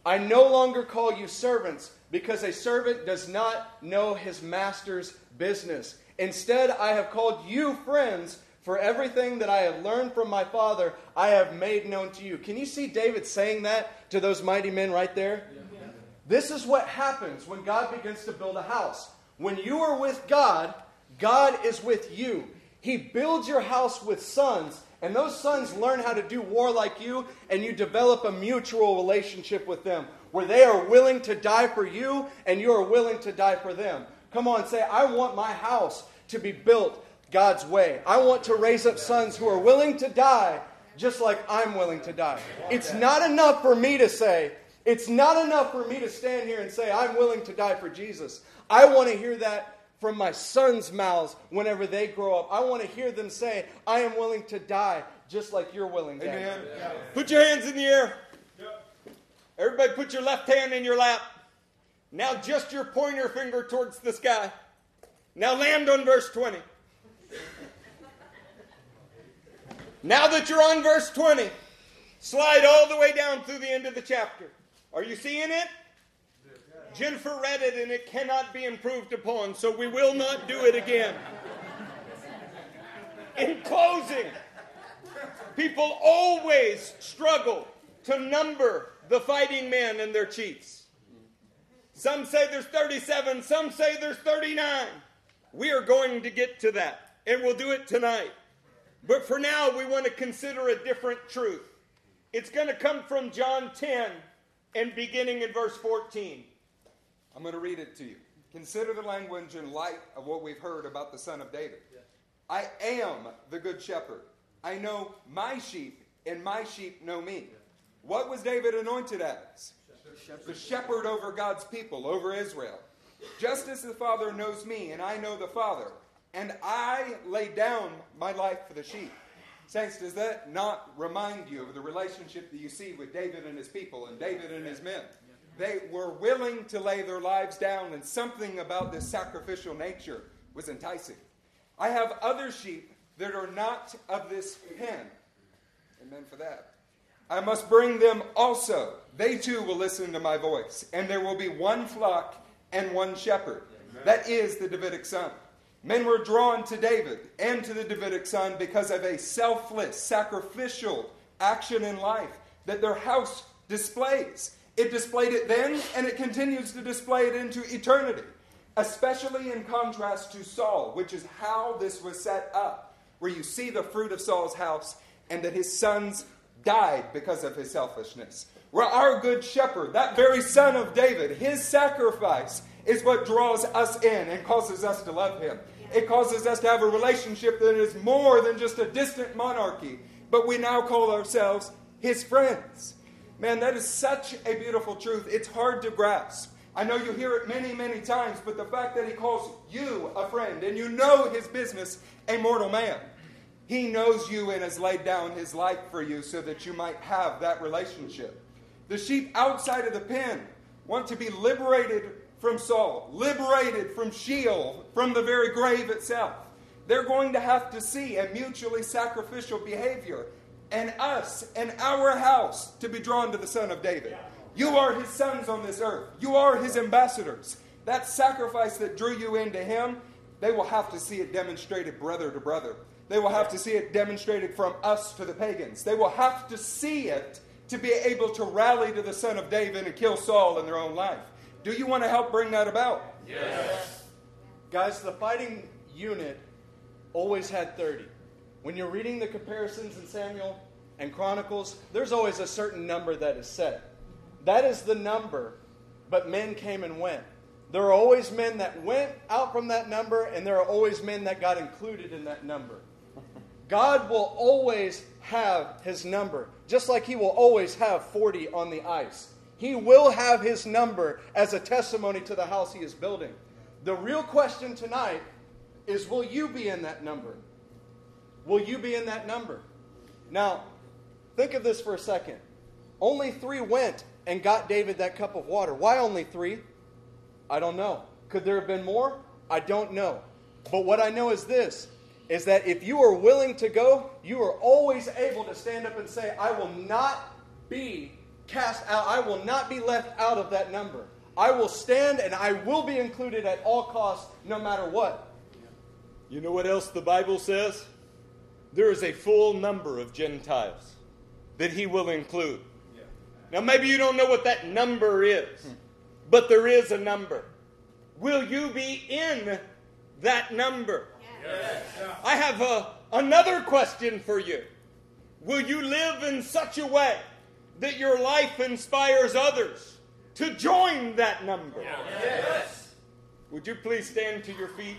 I no longer call you servants because a servant does not know his master's business. Instead, I have called you friends, for everything that I have learned from my father, I have made known to you. Can you see David saying that to those mighty men right there? This is what happens when God begins to build a house. When you are with God, God is with you. He builds your house with sons, and those sons learn how to do war like you, and you develop a mutual relationship with them where they are willing to die for you and you are willing to die for them. Come on, say, I want my house to be built God's way. I want to raise up sons who are willing to die just like I'm willing to die. It's not enough for me to say, it's not enough for me to stand here and say, I'm willing to die for Jesus. I want to hear that from my sons' mouths whenever they grow up. I want to hear them say, I am willing to die just like you're willing to. Amen. Put your hands in the air. Everybody put your left hand in your lap. Now just your pointer finger towards the sky. Now land on verse 20. Now that you're on verse 20, slide all the way down through the end of the chapter. Are you seeing it? Jennifer read it and it cannot be improved upon, so we will not do it again. In closing, people always struggle to number the fighting men and their chiefs. Some say there's 37, some say there's 39. We are going to get to that, and we'll do it tonight. But for now, we want to consider a different truth. It's going to come from John 10 and beginning in verse 14. I'm going to read it to you. Consider the language in light of what we've heard about the Son of David. I am the Good Shepherd. I know my sheep, and my sheep know me. What was David anointed as? The shepherd over God's people, over Israel. Just as the Father knows me, and I know the Father, and I lay down my life for the sheep. Saints, does that not remind you of the relationship that you see with David and his people and David and his men? They were willing to lay their lives down, and something about this sacrificial nature was enticing. I have other sheep that are not of this pen. Amen for that. I must bring them also. They too will listen to my voice, and there will be one flock and one shepherd. That is the Davidic son. Men were drawn to David and to the Davidic son because of a selfless, sacrificial action in life that their house displays. It displayed it then, and it continues to display it into eternity, especially in contrast to Saul, which is how this was set up, where you see the fruit of Saul's house and that his sons died because of his selfishness. Where our good shepherd, that very son of David, his sacrifice is what draws us in and causes us to love him. It causes us to have a relationship that is more than just a distant monarchy, but we now call ourselves his friends. Man, that is such a beautiful truth. It's hard to grasp. I know you hear it many, many times, but the fact that he calls you a friend and you know his business, a mortal man, he knows you and has laid down his life for you so that you might have that relationship. The sheep outside of the pen want to be liberated from Saul, liberated from Sheol, from the very grave itself. They're going to have to see a mutually sacrificial behavior and us and our house to be drawn to the Son of David. You are his sons on this earth, you are his ambassadors. That sacrifice that drew you into him, they will have to see it demonstrated brother to brother. They will have to see it demonstrated from us to the pagans. They will have to see it to be able to rally to the Son of David and kill Saul in their own life. Do you want to help bring that about? Yes. Guys, the fighting unit always had 30. When you're reading the comparisons in Samuel and Chronicles, there's always a certain number that is set. That is the number, but men came and went. There are always men that went out from that number, and there are always men that got included in that number. God will always have his number, just like he will always have 40 on the ice. He will have his number as a testimony to the house he is building. The real question tonight is will you be in that number? Will you be in that number? Now, think of this for a second. Only three went and got David that cup of water. Why only three? I don't know. Could there have been more? I don't know. But what I know is this is that if you are willing to go, you are always able to stand up and say, I will not be cast out. I will not be left out of that number. I will stand and I will be included at all costs, no matter what. You know what else the Bible says? There is a full number of Gentiles that he will include. Now, maybe you don't know what that number is, but there is a number. Will you be in that number? Yes. I have a, another question for you. Will you live in such a way that your life inspires others to join that number? Yes. Would you please stand to your feet?